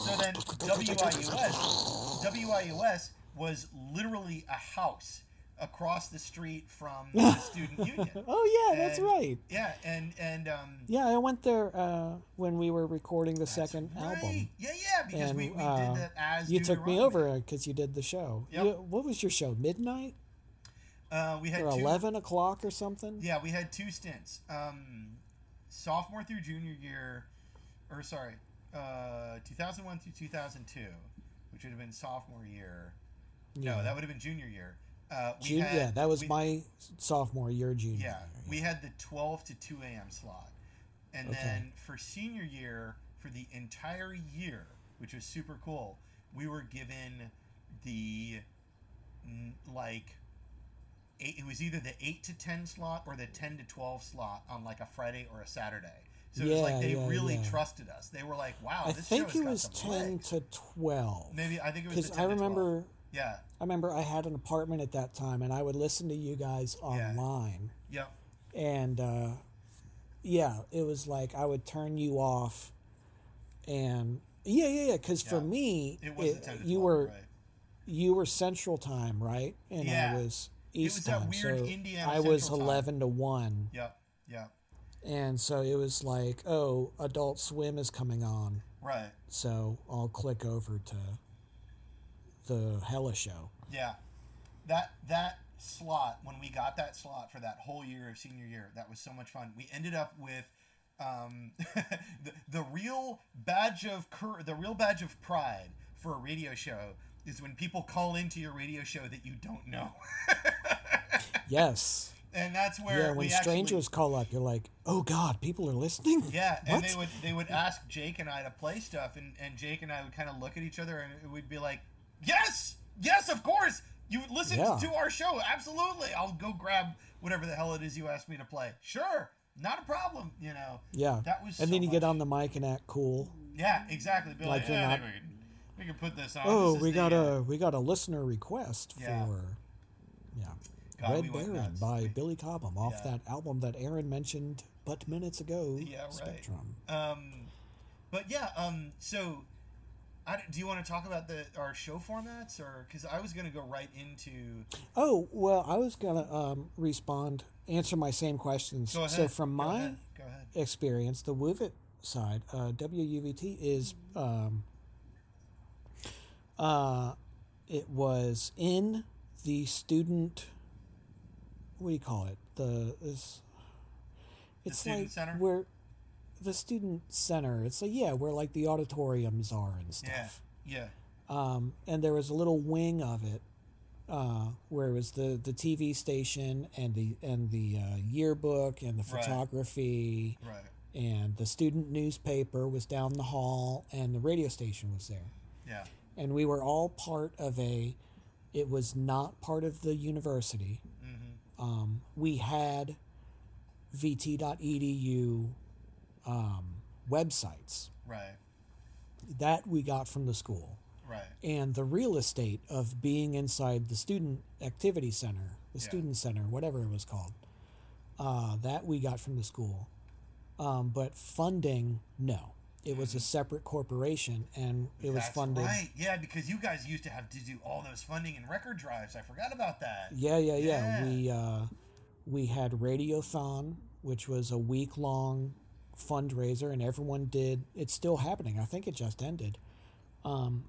So then WIUS, WIUS was literally a house across the street from the student union. oh yeah, that's right. Yeah, and and um, Yeah, I went there uh, when we were recording the second right. album. Yeah, yeah, because And we, we uh, did that as you took me over because you did the show. Yep. You- what was your show? Midnight Uh, we had or two, eleven o'clock or something? Yeah, we had two stints. Um, sophomore through junior year, or sorry, uh, 2001 through 2002, which would have been sophomore year. No, that would have been junior year. Uh, we Jun- had, yeah, that was we- my sophomore year, junior. Yeah, year, we had the 12 to 2 a.m. slot. And Okay. then for senior year, for the entire year, which was super cool, we were given the like eight, it was either the 8 to 10 slot or the 10 to 12 slot on like a Friday or a Saturday. So it was like they yeah, really yeah. trusted us. They were like, "Wow, I think it was ten legs." to twelve. Maybe I think it was because 10 I to 12. remember, Yeah. I remember I had an apartment at that time, and I would listen to you guys online. Yep. and uh, yeah, it was like I would turn you off, and yeah, yeah, yeah. Because for me, It was it- 10 to 12, you were right? you were Central Time, right? And Yeah. I was East was that Time, weird so Indiana I was Central Time. eleven to one, Yep. Yep. and so it was like, oh, Adult Swim is coming on, Right. so I'll click over to the Hella Show. Yeah, that that slot when we got that slot for that whole year of senior year, that was so much fun. We ended up with um, the, the real badge of cur- the real badge of pride for a radio show is when people call into your radio show that you don't know, Yes. and that's where Yeah, when we actually- strangers call up, you're like, "Oh God, people are listening." Yeah, and they would they would ask Jake and I to play stuff, and, and Jake and I would kind of look at each other, and we'd be like, "Yes, yes, of course, you listen Yeah. to our show, absolutely. I'll go grab whatever the hell it is you asked me to play. Sure, not a problem. You know, Yeah. That was and so then you get on the mic and act cool. yeah, exactly. Like like, you're "Yeah, not- we, can, we can put this on. Oh, This is we the, got uh, a we got a listener request Yeah. for yeah. God, Red we Baron by We- Billy Cobham off Yeah. that album that Aaron mentioned but minutes ago. Yeah, right. Spectrum. Um, but yeah, um, so do you want to talk about the our show formats, or because I was going to go right into Oh well, I was gonna um, respond, answer my same questions. go ahead. So from go my ahead, go ahead. experience, the WUVT side, uh, WUVT is um, uh, it was in the student. What do you call it? The is. It's student like center? where the student center. It's like yeah, where like the auditoriums are and stuff. Yeah, yeah, Um, and there was a little wing of it uh, where it was the, the TV station and the and the uh, yearbook and the Right. photography right. and the student newspaper was down the hall and the radio station was there Yeah, and we were all part of a it was not part of the university mm-hmm. um, we had vt.edu um, websites right, that we got from the school right. and the real estate of being inside the student activity center, the Yeah. student center, whatever it was called, uh, that we got from the school. Um, but funding, no, it was a separate corporation, and it was Mm-hmm. Funded. right. Yeah, because you guys used to have to do all those funding and record drives. I forgot about that. Yeah, yeah, yeah. Yeah. We uh, we had Radiothon, which was a week long fundraiser, and everyone did. It's still happening. I think it just ended. Um,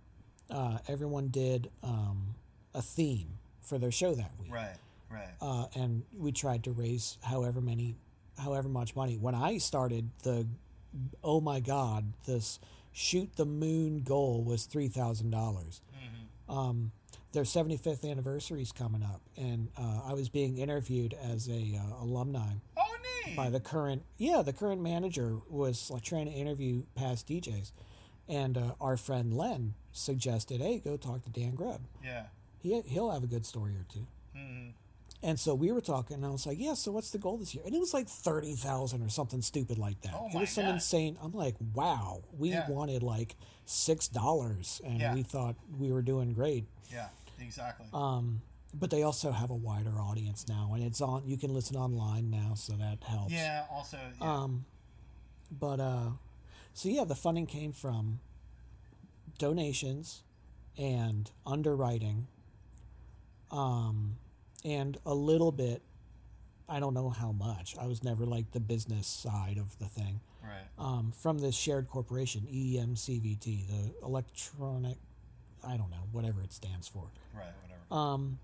uh, everyone did um, a theme for their show that week, Right, right. uh, and we tried to raise however many, however much money. When I started the, oh my God, this shoot the moon goal was three thousand dollars Mm-hmm. um, their 75th anniversary is coming up, and uh, I was being interviewed as a uh, alumni Oh, by the current yeah the current manager was like trying to interview past DJs, and uh, our friend Len suggested, hey, go talk to Dan Grubb. yeah. He he'll have a good story or two. Mm-hmm. And so we were talking, and I was like, "Yeah, so what's the goal this year?" And it was like thirty thousand or something stupid like that. Oh it was some God. insane. I'm like, "Wow, we Yeah. wanted like six dollars, and Yeah. we thought we were doing great." Yeah, exactly. Um, but they also have a wider audience now, and it's on. You can listen online now, so that helps. yeah, also, yeah. Um, but uh, so yeah, the funding came from donations and underwriting, um, and a little bit. I don't know how much. I was never like the business side of the thing. right. Um, from this shared corporation, EMCVT, the electronic, I don't know, whatever it stands for. Right, whatever. Um,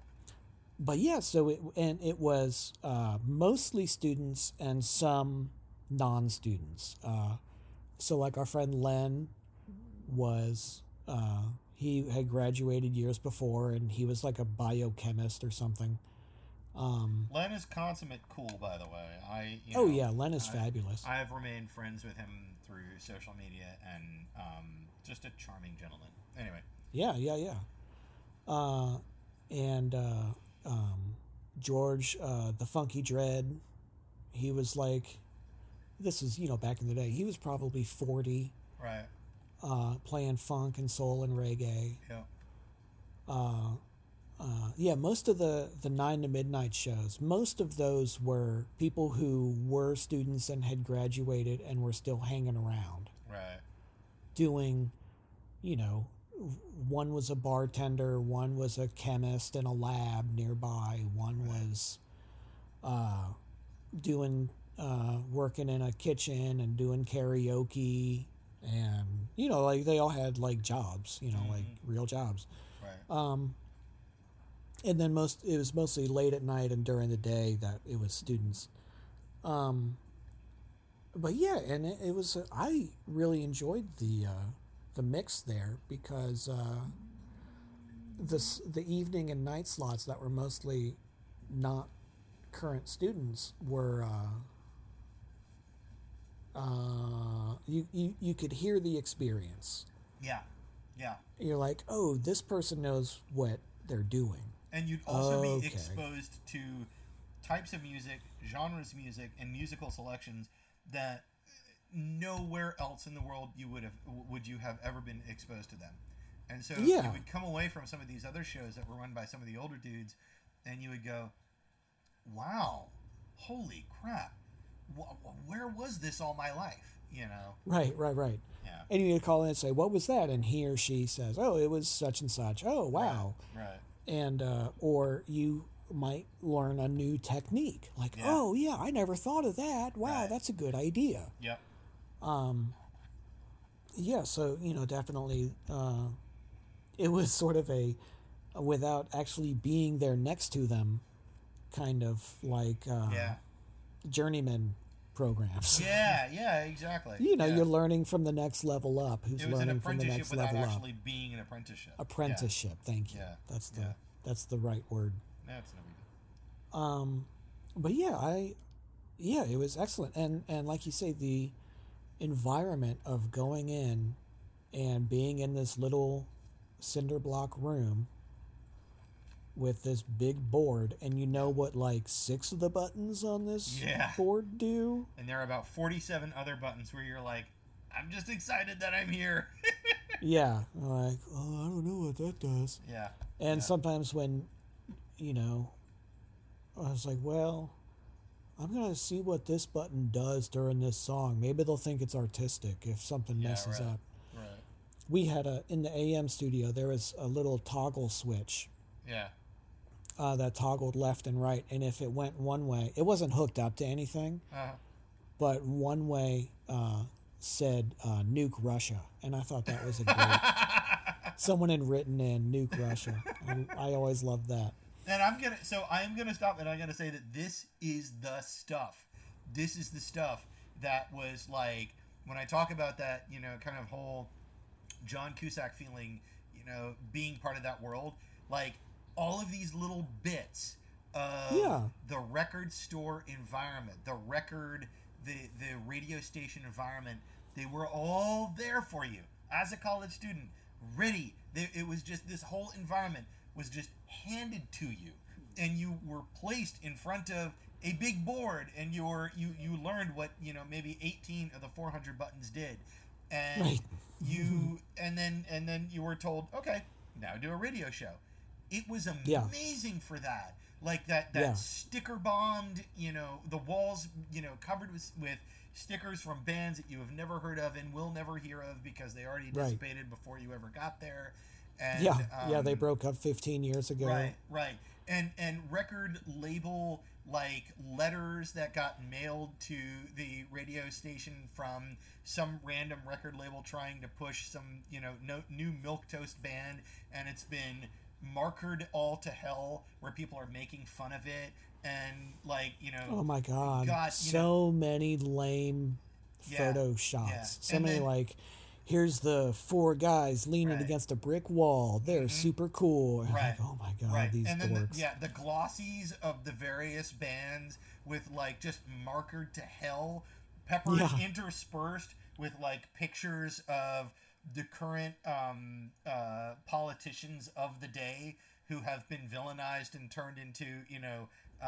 but yeah, so it and it was uh, mostly students and some non-students. Uh, so like our friend Len was uh, he had graduated years before, and he was like a biochemist or something. Um, Len is consummate cool, by the way. I. You oh yeah, Len is I- fabulous. I have remained friends with him through social media, and um, just a charming gentleman. Anyway, Yeah, yeah, yeah. Uh, and uh, um, George, uh, the Funky Dread, he was like, this was, you know, back in the day, he was probably 40, right. uh, playing funk and soul and reggae. Yeah. Uh, uh, yeah, most of the, the 9 to midnight shows, most of those were people who were students and had graduated and were still hanging around Right. doing, you know, one was a bartender, one was a chemist in a lab nearby, one was uh, doing uh, working in a kitchen and doing karaoke, and you know, like they all had like jobs, you know, like real jobs. Right. Um, and then most it was mostly late at night and during the day that it was students. Um, but yeah, and it, it was I really enjoyed the uh, the mix there because uh, this the evening and night slots that were mostly not current students were. Uh, uh, you, you you could hear the experience. yeah. Yeah. You're like, oh, this person knows what they're doing. And you'd also Okay. be exposed to types of music, genres of music, and musical selections that nowhere else in the world you would have would you have ever been exposed to them. And so Yeah. you would come away from some of these other shows that were run by some of the older dudes, and you would go, wow, holy crap, Wh- where was this all my life? You know? Right, right, right. Yeah. And you would call in and say, "What was that?" And he or she says, "Oh, it was such and such." Oh, wow. Right. And uh, or you might learn a new technique, like, Yeah. "Oh, yeah, I never thought of that. Wow, Right. that's a good idea." Yep. Yeah, so you know, definitely, uh, it was sort of a, without actually being there next to them, kind of like uh, Yeah. journeyman programs. Yeah. Yeah. Exactly. You know, yeah. you're learning from the next level up. Who's It was an learning from the next level up? actually being an apprenticeship. Yeah. Apprenticeship. Thank you. Yeah, That's the yeah. that's the right word. That's no big. Um, but yeah, I, yeah, it was excellent, and and like you say, the environment of going in and being in this little cinder block room with this big board, and you know what like six of the buttons on this Yeah. board do. And there are about 47 other buttons where you're like, I'm just excited that I'm here. Yeah, like oh, I don't know what that does. yeah. And Yeah. sometimes when, you know, I was like, well, I'm going to see what this button does during this song. Maybe they'll think it's artistic if something Yeah, messes right. up. Right. We had a, in the AM studio, there was a little toggle switch Yeah. uh, that toggled left and right. And if it went one way, it wasn't hooked up to anything, Uh, but one way uh, said uh, nuke Russia. And I thought that was a great. Someone had written in nuke Russia. I, I always loved that. And I'm gonna so I am gonna stop and I'm gonna say that this is the stuff. This is the stuff that was like when I talk about that, you know, kind of whole John Cusack feeling, you know, being part of that world, like all of these little bits of Yeah. the record store environment, the record, the the radio station environment, they were all there for you as a college student, ready. They, it was just this whole environment was just handed to you, and you were placed in front of a big board, and you were you you learned what you know maybe 18 of the 400 buttons did, and Right. you and then and then you were told, okay, now do a radio show. It was Yeah. amazing for that. Like that that Yeah. sticker bombed, you know, the walls, you know, covered with with stickers from bands that you have never heard of and will never hear of because they already Right. dissipated before you ever got there. And, yeah, yeah, they um, broke up 15 years ago. Right, right. And and record label like letters that got mailed to the radio station from some random record label trying to push some, you know, no, new milk toast band and it's been markered all to hell where people are making fun of it and like, you know, Oh my god, you so many lame Yeah, photo shots. yeah. So And many then- like, here's the four guys leaning Right. Mm-hmm. against a brick wall. They're super cool. Right. Like, oh my god, right. these and then the, dorks. yeah, the glossies of the various bands with like just markered to hell, peppered Yeah. interspersed with like pictures of the current um, uh, politicians of the day who have been villainized and turned into you know uh,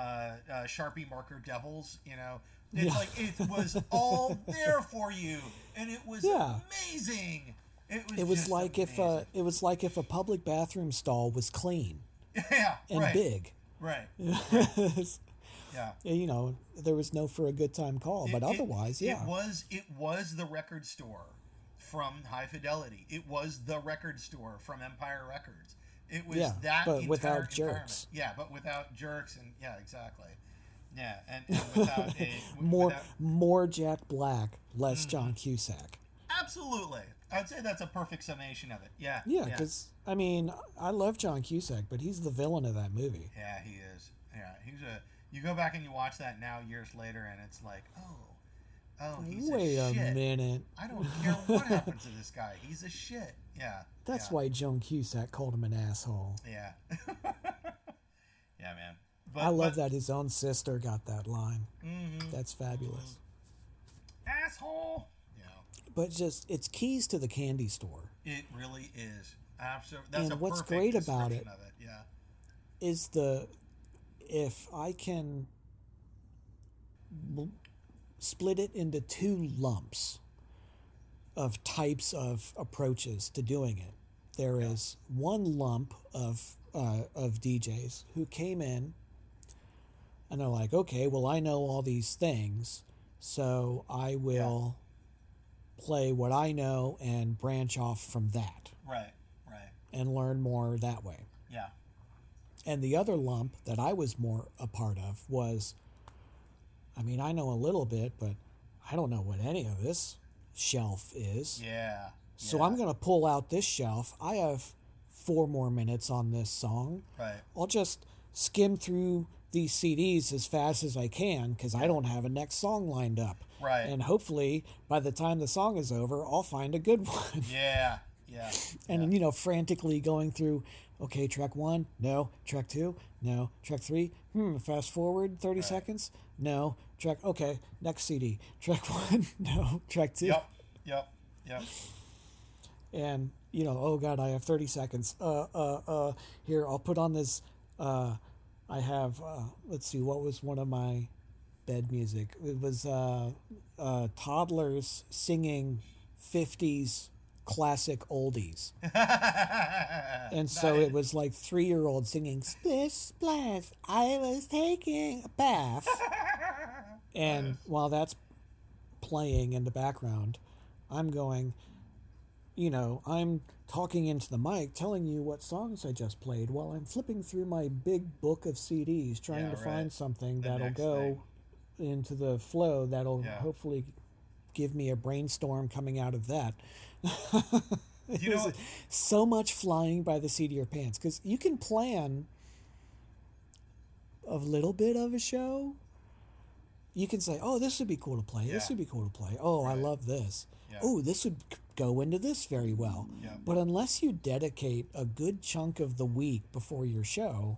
uh, sharpie marker devils. You know, it's Yeah. like it was all there for you, and it was Yeah. amazing. It was. It was like if uh, amazing. it was like if a public bathroom stall was clean yeah, and right, big. right, yeah. you know, there was no for a good time call, but It- it- otherwise, yeah. It was it was the record store from High Fidelity. It was the record store from Empire Records. It was Yeah, that but without jerks. Yeah, but without jerks and yeah, exactly. Yeah, and, and without a more without- more Jack Black, less mm-hmm. John Cusack. absolutely. I'd say that's a perfect summation of it. Yeah. Yeah, because I mean, I love John Cusack, but he's the villain of that movie. Yeah, he is. Yeah, he's a. You go back and you watch that now years later, and it's like, oh, oh, he's Wait a a minute. I don't care what happens to this guy. He's a shit. Yeah. That's yeah. why Joan Cusack called him an asshole. Yeah. yeah, man. But, I love but- that his own sister got that line. Mhm. That's fabulous. Asshole. Yeah. But just it's keys to the candy store It really is. Absolutely. That's And what's great about it- it. Yeah. is the if I can split it into two lumps of types of approaches to doing it. There is one lump of uh, of DJs who came in and they're like, okay, well, I know all these things, so I will play what I know and branch off from that Right. Right. and learn more that way. Yeah. And the other lump that I was more a part of was I mean, I know a little bit, but I don't know what any of this shelf is. Yeah. So yeah. I'm going to pull out this shelf. I have four more minutes on this song. Right. I'll just skim through these CDs as fast as I can because I don't have a next song lined up. Right. And hopefully, by the time the song is over, I'll find a good one. Yeah. Yeah. and you know frantically going through okay track one no track two no track three hmm fast forward 30 seconds no track okay next cd track one no track two Yep. Yep. Yep. and you know oh god i have 30 seconds uh uh uh here i'll put on this uh i have uh let's see what was one of my bed music? It was uh uh toddlers singing 50s classic oldies. And so it was like three year old singing splish splash i was taking a bath. And while that's playing in the background i'm going you know i'm talking into the mic telling you what songs i just played while i'm flipping through my big book of cds trying Yeah, to right. find something The that'll go into the flow that'll Yeah. hopefully give me a brainstorm coming out of that You know so much flying by the seat of your pants because you can plan a little bit of a show. You can say, "Oh, this would be cool to play. This would be cool to play. Oh, I love this. Yeah. Oh, this would go into this very well." Yeah. But unless you dedicate a good chunk of the week before your show,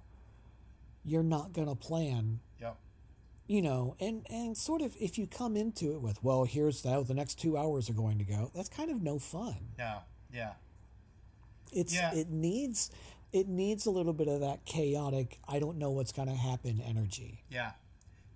you're not going to plan Yep. you know, and and sort of if you come into it with, well, here's how the next two hours are going to go, that's kind of no fun. Yeah. Yeah. It's Yeah. it needs it needs a little bit of that chaotic, I don't know what's going to happen energy. Yeah.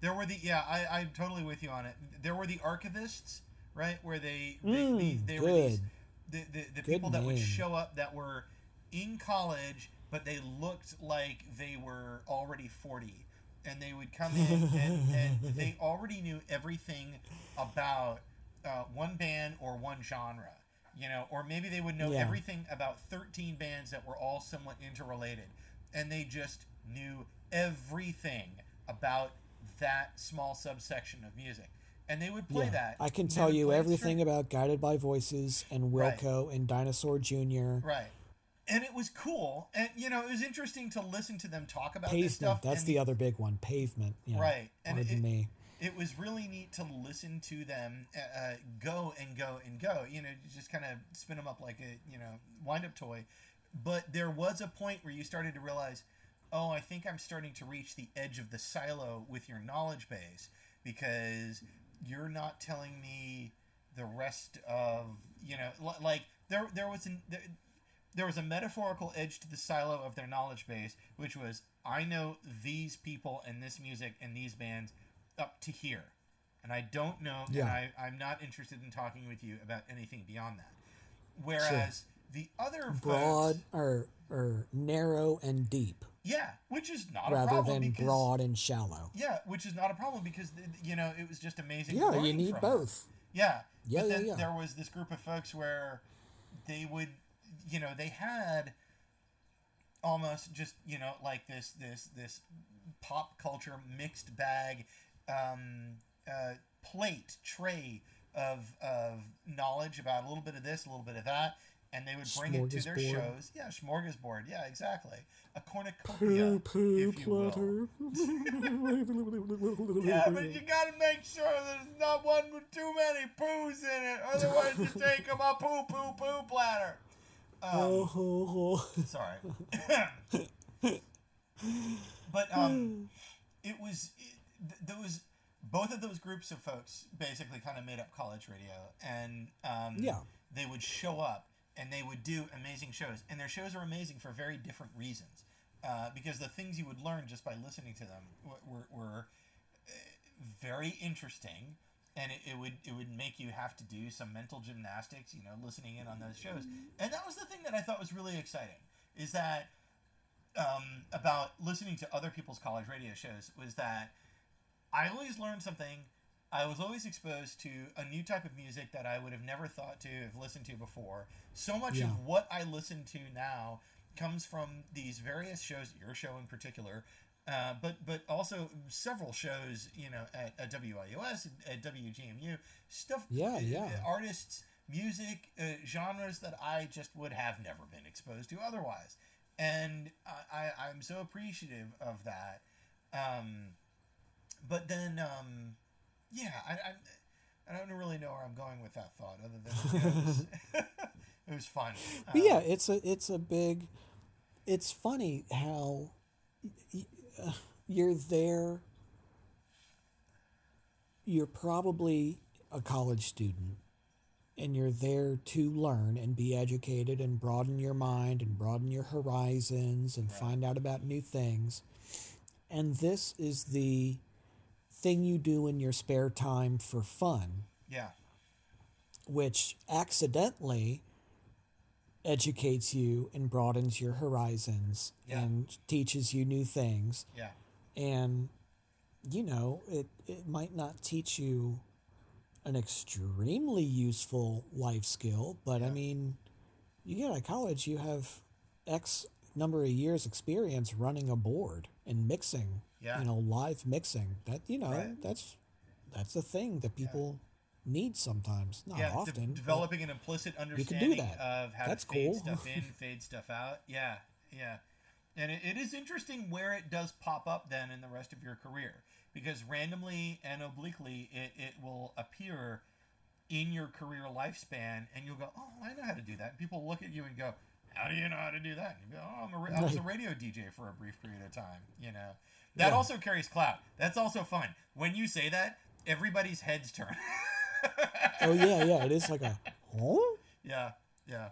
There were the yeah, I I'm totally with you on it. There were the archivists, right, where they they, Mm, they, they were these the the, the people that would show up that were in college, but they looked like they were already forty, and they would come in and, and they already knew everything about uh, one band or one genre. You know, or maybe they would know Yeah. everything about 13 bands that were all somewhat interrelated. And they just knew everything about that small subsection of music. And they would play Yeah. that. I can tell you everything about Guided by Voices and Right. Wilco and Dinosaur Jr. Right. And it was cool. And, you know, it was interesting to listen to them talk about this Pavement, stuff. that's and the other big one. Pavement. Yeah, Right. And it- me. it was really neat to listen to them uh, uh, go and go and go. You know, just kind of spin them up like a you know wind up toy. But there was a point where you started to realize, oh, I think I'm starting to reach the edge of the silo with your knowledge base because you're not telling me the rest of you know li- like there there was an there, there was a metaphorical edge to the silo of their knowledge base, which was I know these people and this music and these bands up to here. And I don't know, Yeah. and I, I'm not interested in talking with you about anything beyond that. Whereas the other Broad folks, or or narrow and deep yeah, which is not a rather problem than because, broad and shallow. Yeah, which is not a problem because you know it was just amazing. Yeah, you need both. them. Yeah, Yeah, but yeah, then yeah. there was this group of folks where they would, you know, they had almost just you know like this this this pop culture mixed bag um, uh, plate tray of of knowledge about a little bit of this, a little bit of that, and they would bring it to their shows. Yeah, smorgasbord. Yeah, exactly. A cornucopia, if you will. Yeah, but you gotta make sure there's not one with too many poos in it. Otherwise, you take them a poo poo poo platter. Um, Oh, sorry. but um, it was it, th- there was both of those groups of folks basically kind of made up college radio, and um, Yeah. they would show up and they would do amazing shows, and their shows are amazing for very different reasons. Uh, because the things you would learn just by listening to them were, were, uh, very interesting and it, it would it would make you have to do some mental gymnastics you know listening in on those shows and that was the thing that i thought was really exciting is that um, about listening to other people's college radio shows was that I always learned something. I was always exposed to a new type of music that I would have never thought to have listened to before. So much Yeah. of what I listen to now comes from these various shows, your show in particular, uh, but but also several shows, you know, at, at WIUS, at WGMU, stuff, Yeah, uh, yeah. artists, music, uh, genres that I just would have never been exposed to otherwise, and I, I I'm so appreciative of that. Um, but then, um, yeah, I, I I don't really know where I'm going with that thought, other than you know, it, was, it was fun. But Um, yeah, it's a it's a big. It's funny how uh, you're there. You're probably a college student, and you're there to learn and be educated and broaden your mind and broaden your horizons and find out about new things. And this is the thing you do in your spare time for fun. Yeah, which accidentally educates you and broadens your horizons Yeah. and teaches you new things. Yeah, and you know it, it might not teach you an extremely useful life skill but i mean you get out of college you have x number of years experience running a board and mixing Yeah. you know live mixing that you know Right. that's that's a thing that people need sometimes not yeah. often but- developing an implicit understanding you can do that. of how That's to fade cool. stuff in, fade stuff out. Yeah, yeah. And it, it is interesting where it does pop up then in the rest of your career because randomly and obliquely it, it will appear in your career lifespan and you'll go, oh, I know how to do that. And people look at you and go, how do you know how to do that? And you go, oh, I'm a I was a radio DJ for a brief period of time. You know, that Yeah. also carries clout. That's also fun. When you say that, everybody's heads turn. oh yeah yeah it is like a huh? yeah, yeah.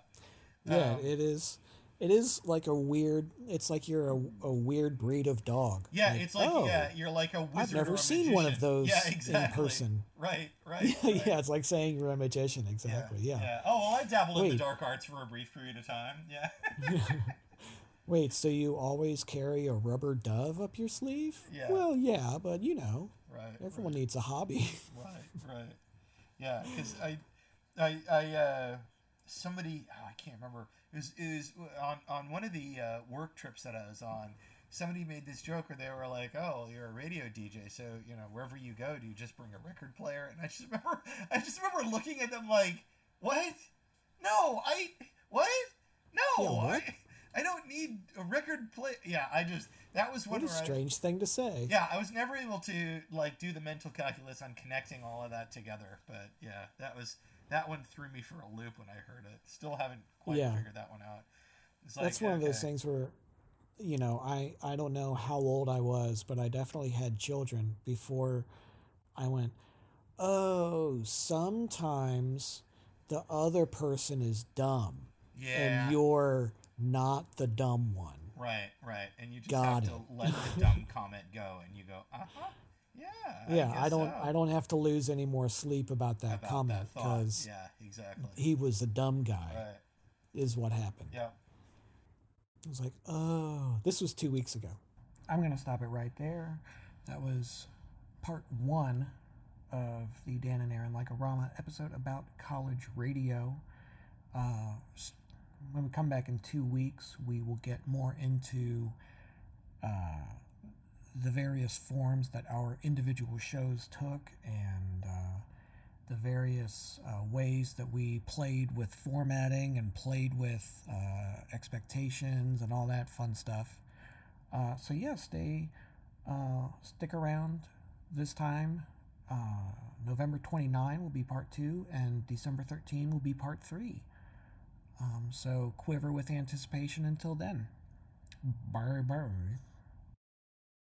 yeah Um, it is it is like a weird it's like you're a, a weird breed of dog Yeah, it's like oh, yeah, you're like a wizard. I've never seen one of those yeah, in person. Right, right. right. yeah it's like saying you're a magician exactly yeah, yeah. Oh well, I dabbled in the dark arts for a brief period of time. Yeah. wait so you always carry a rubber dove up your sleeve Yeah. well yeah but you know right. everyone needs a hobby Right, right. Yeah, because I, I, I, uh, somebody, oh, I can't remember. It was, it was on, on one of the uh, work trips that I was on. Somebody made this joke where they were like, "Oh, you're a radio DJ, so you know wherever you go, do you just bring a record player?" And I just remember, I just remember looking at them like, "What? No, I what? No, Yeah, what? I, I don't need a record play." Yeah, I just that was one what a where I, strange thing to say yeah, I was never able to like do the mental calculus on connecting all of that together. But yeah, that was that one threw me for a loop when I heard it. Still haven't quite Yeah. figured that one out. Like, that's one of those things where you know i i don't know how old i was but i definitely had children before i went oh sometimes the other person is dumb Yeah. and you're not the dumb one right, right, and you just Got have it. to let the dumb comment go, and you go, uh huh, yeah, yeah i guess don't so." i don't have to lose any more sleep about that About comment because yeah, exactly, he was a dumb guy right, is what happened yeah, I was like, oh, this was two weeks ago. I'm going to stop it right there. That was part one of the Dan and Aaron Like-O-Rama episode about college radio. Uh, s- when we come back in two weeks, we will get more into uh, the various forms that our individual shows took and uh, the various uh, ways that we played with formatting and played with uh, expectations and all that fun stuff. Uh, so yeah, stay, uh, stick around. This time, November 29 will be part two, and December 13 will be part three. Um, so quiver with anticipation until then. Bye bye.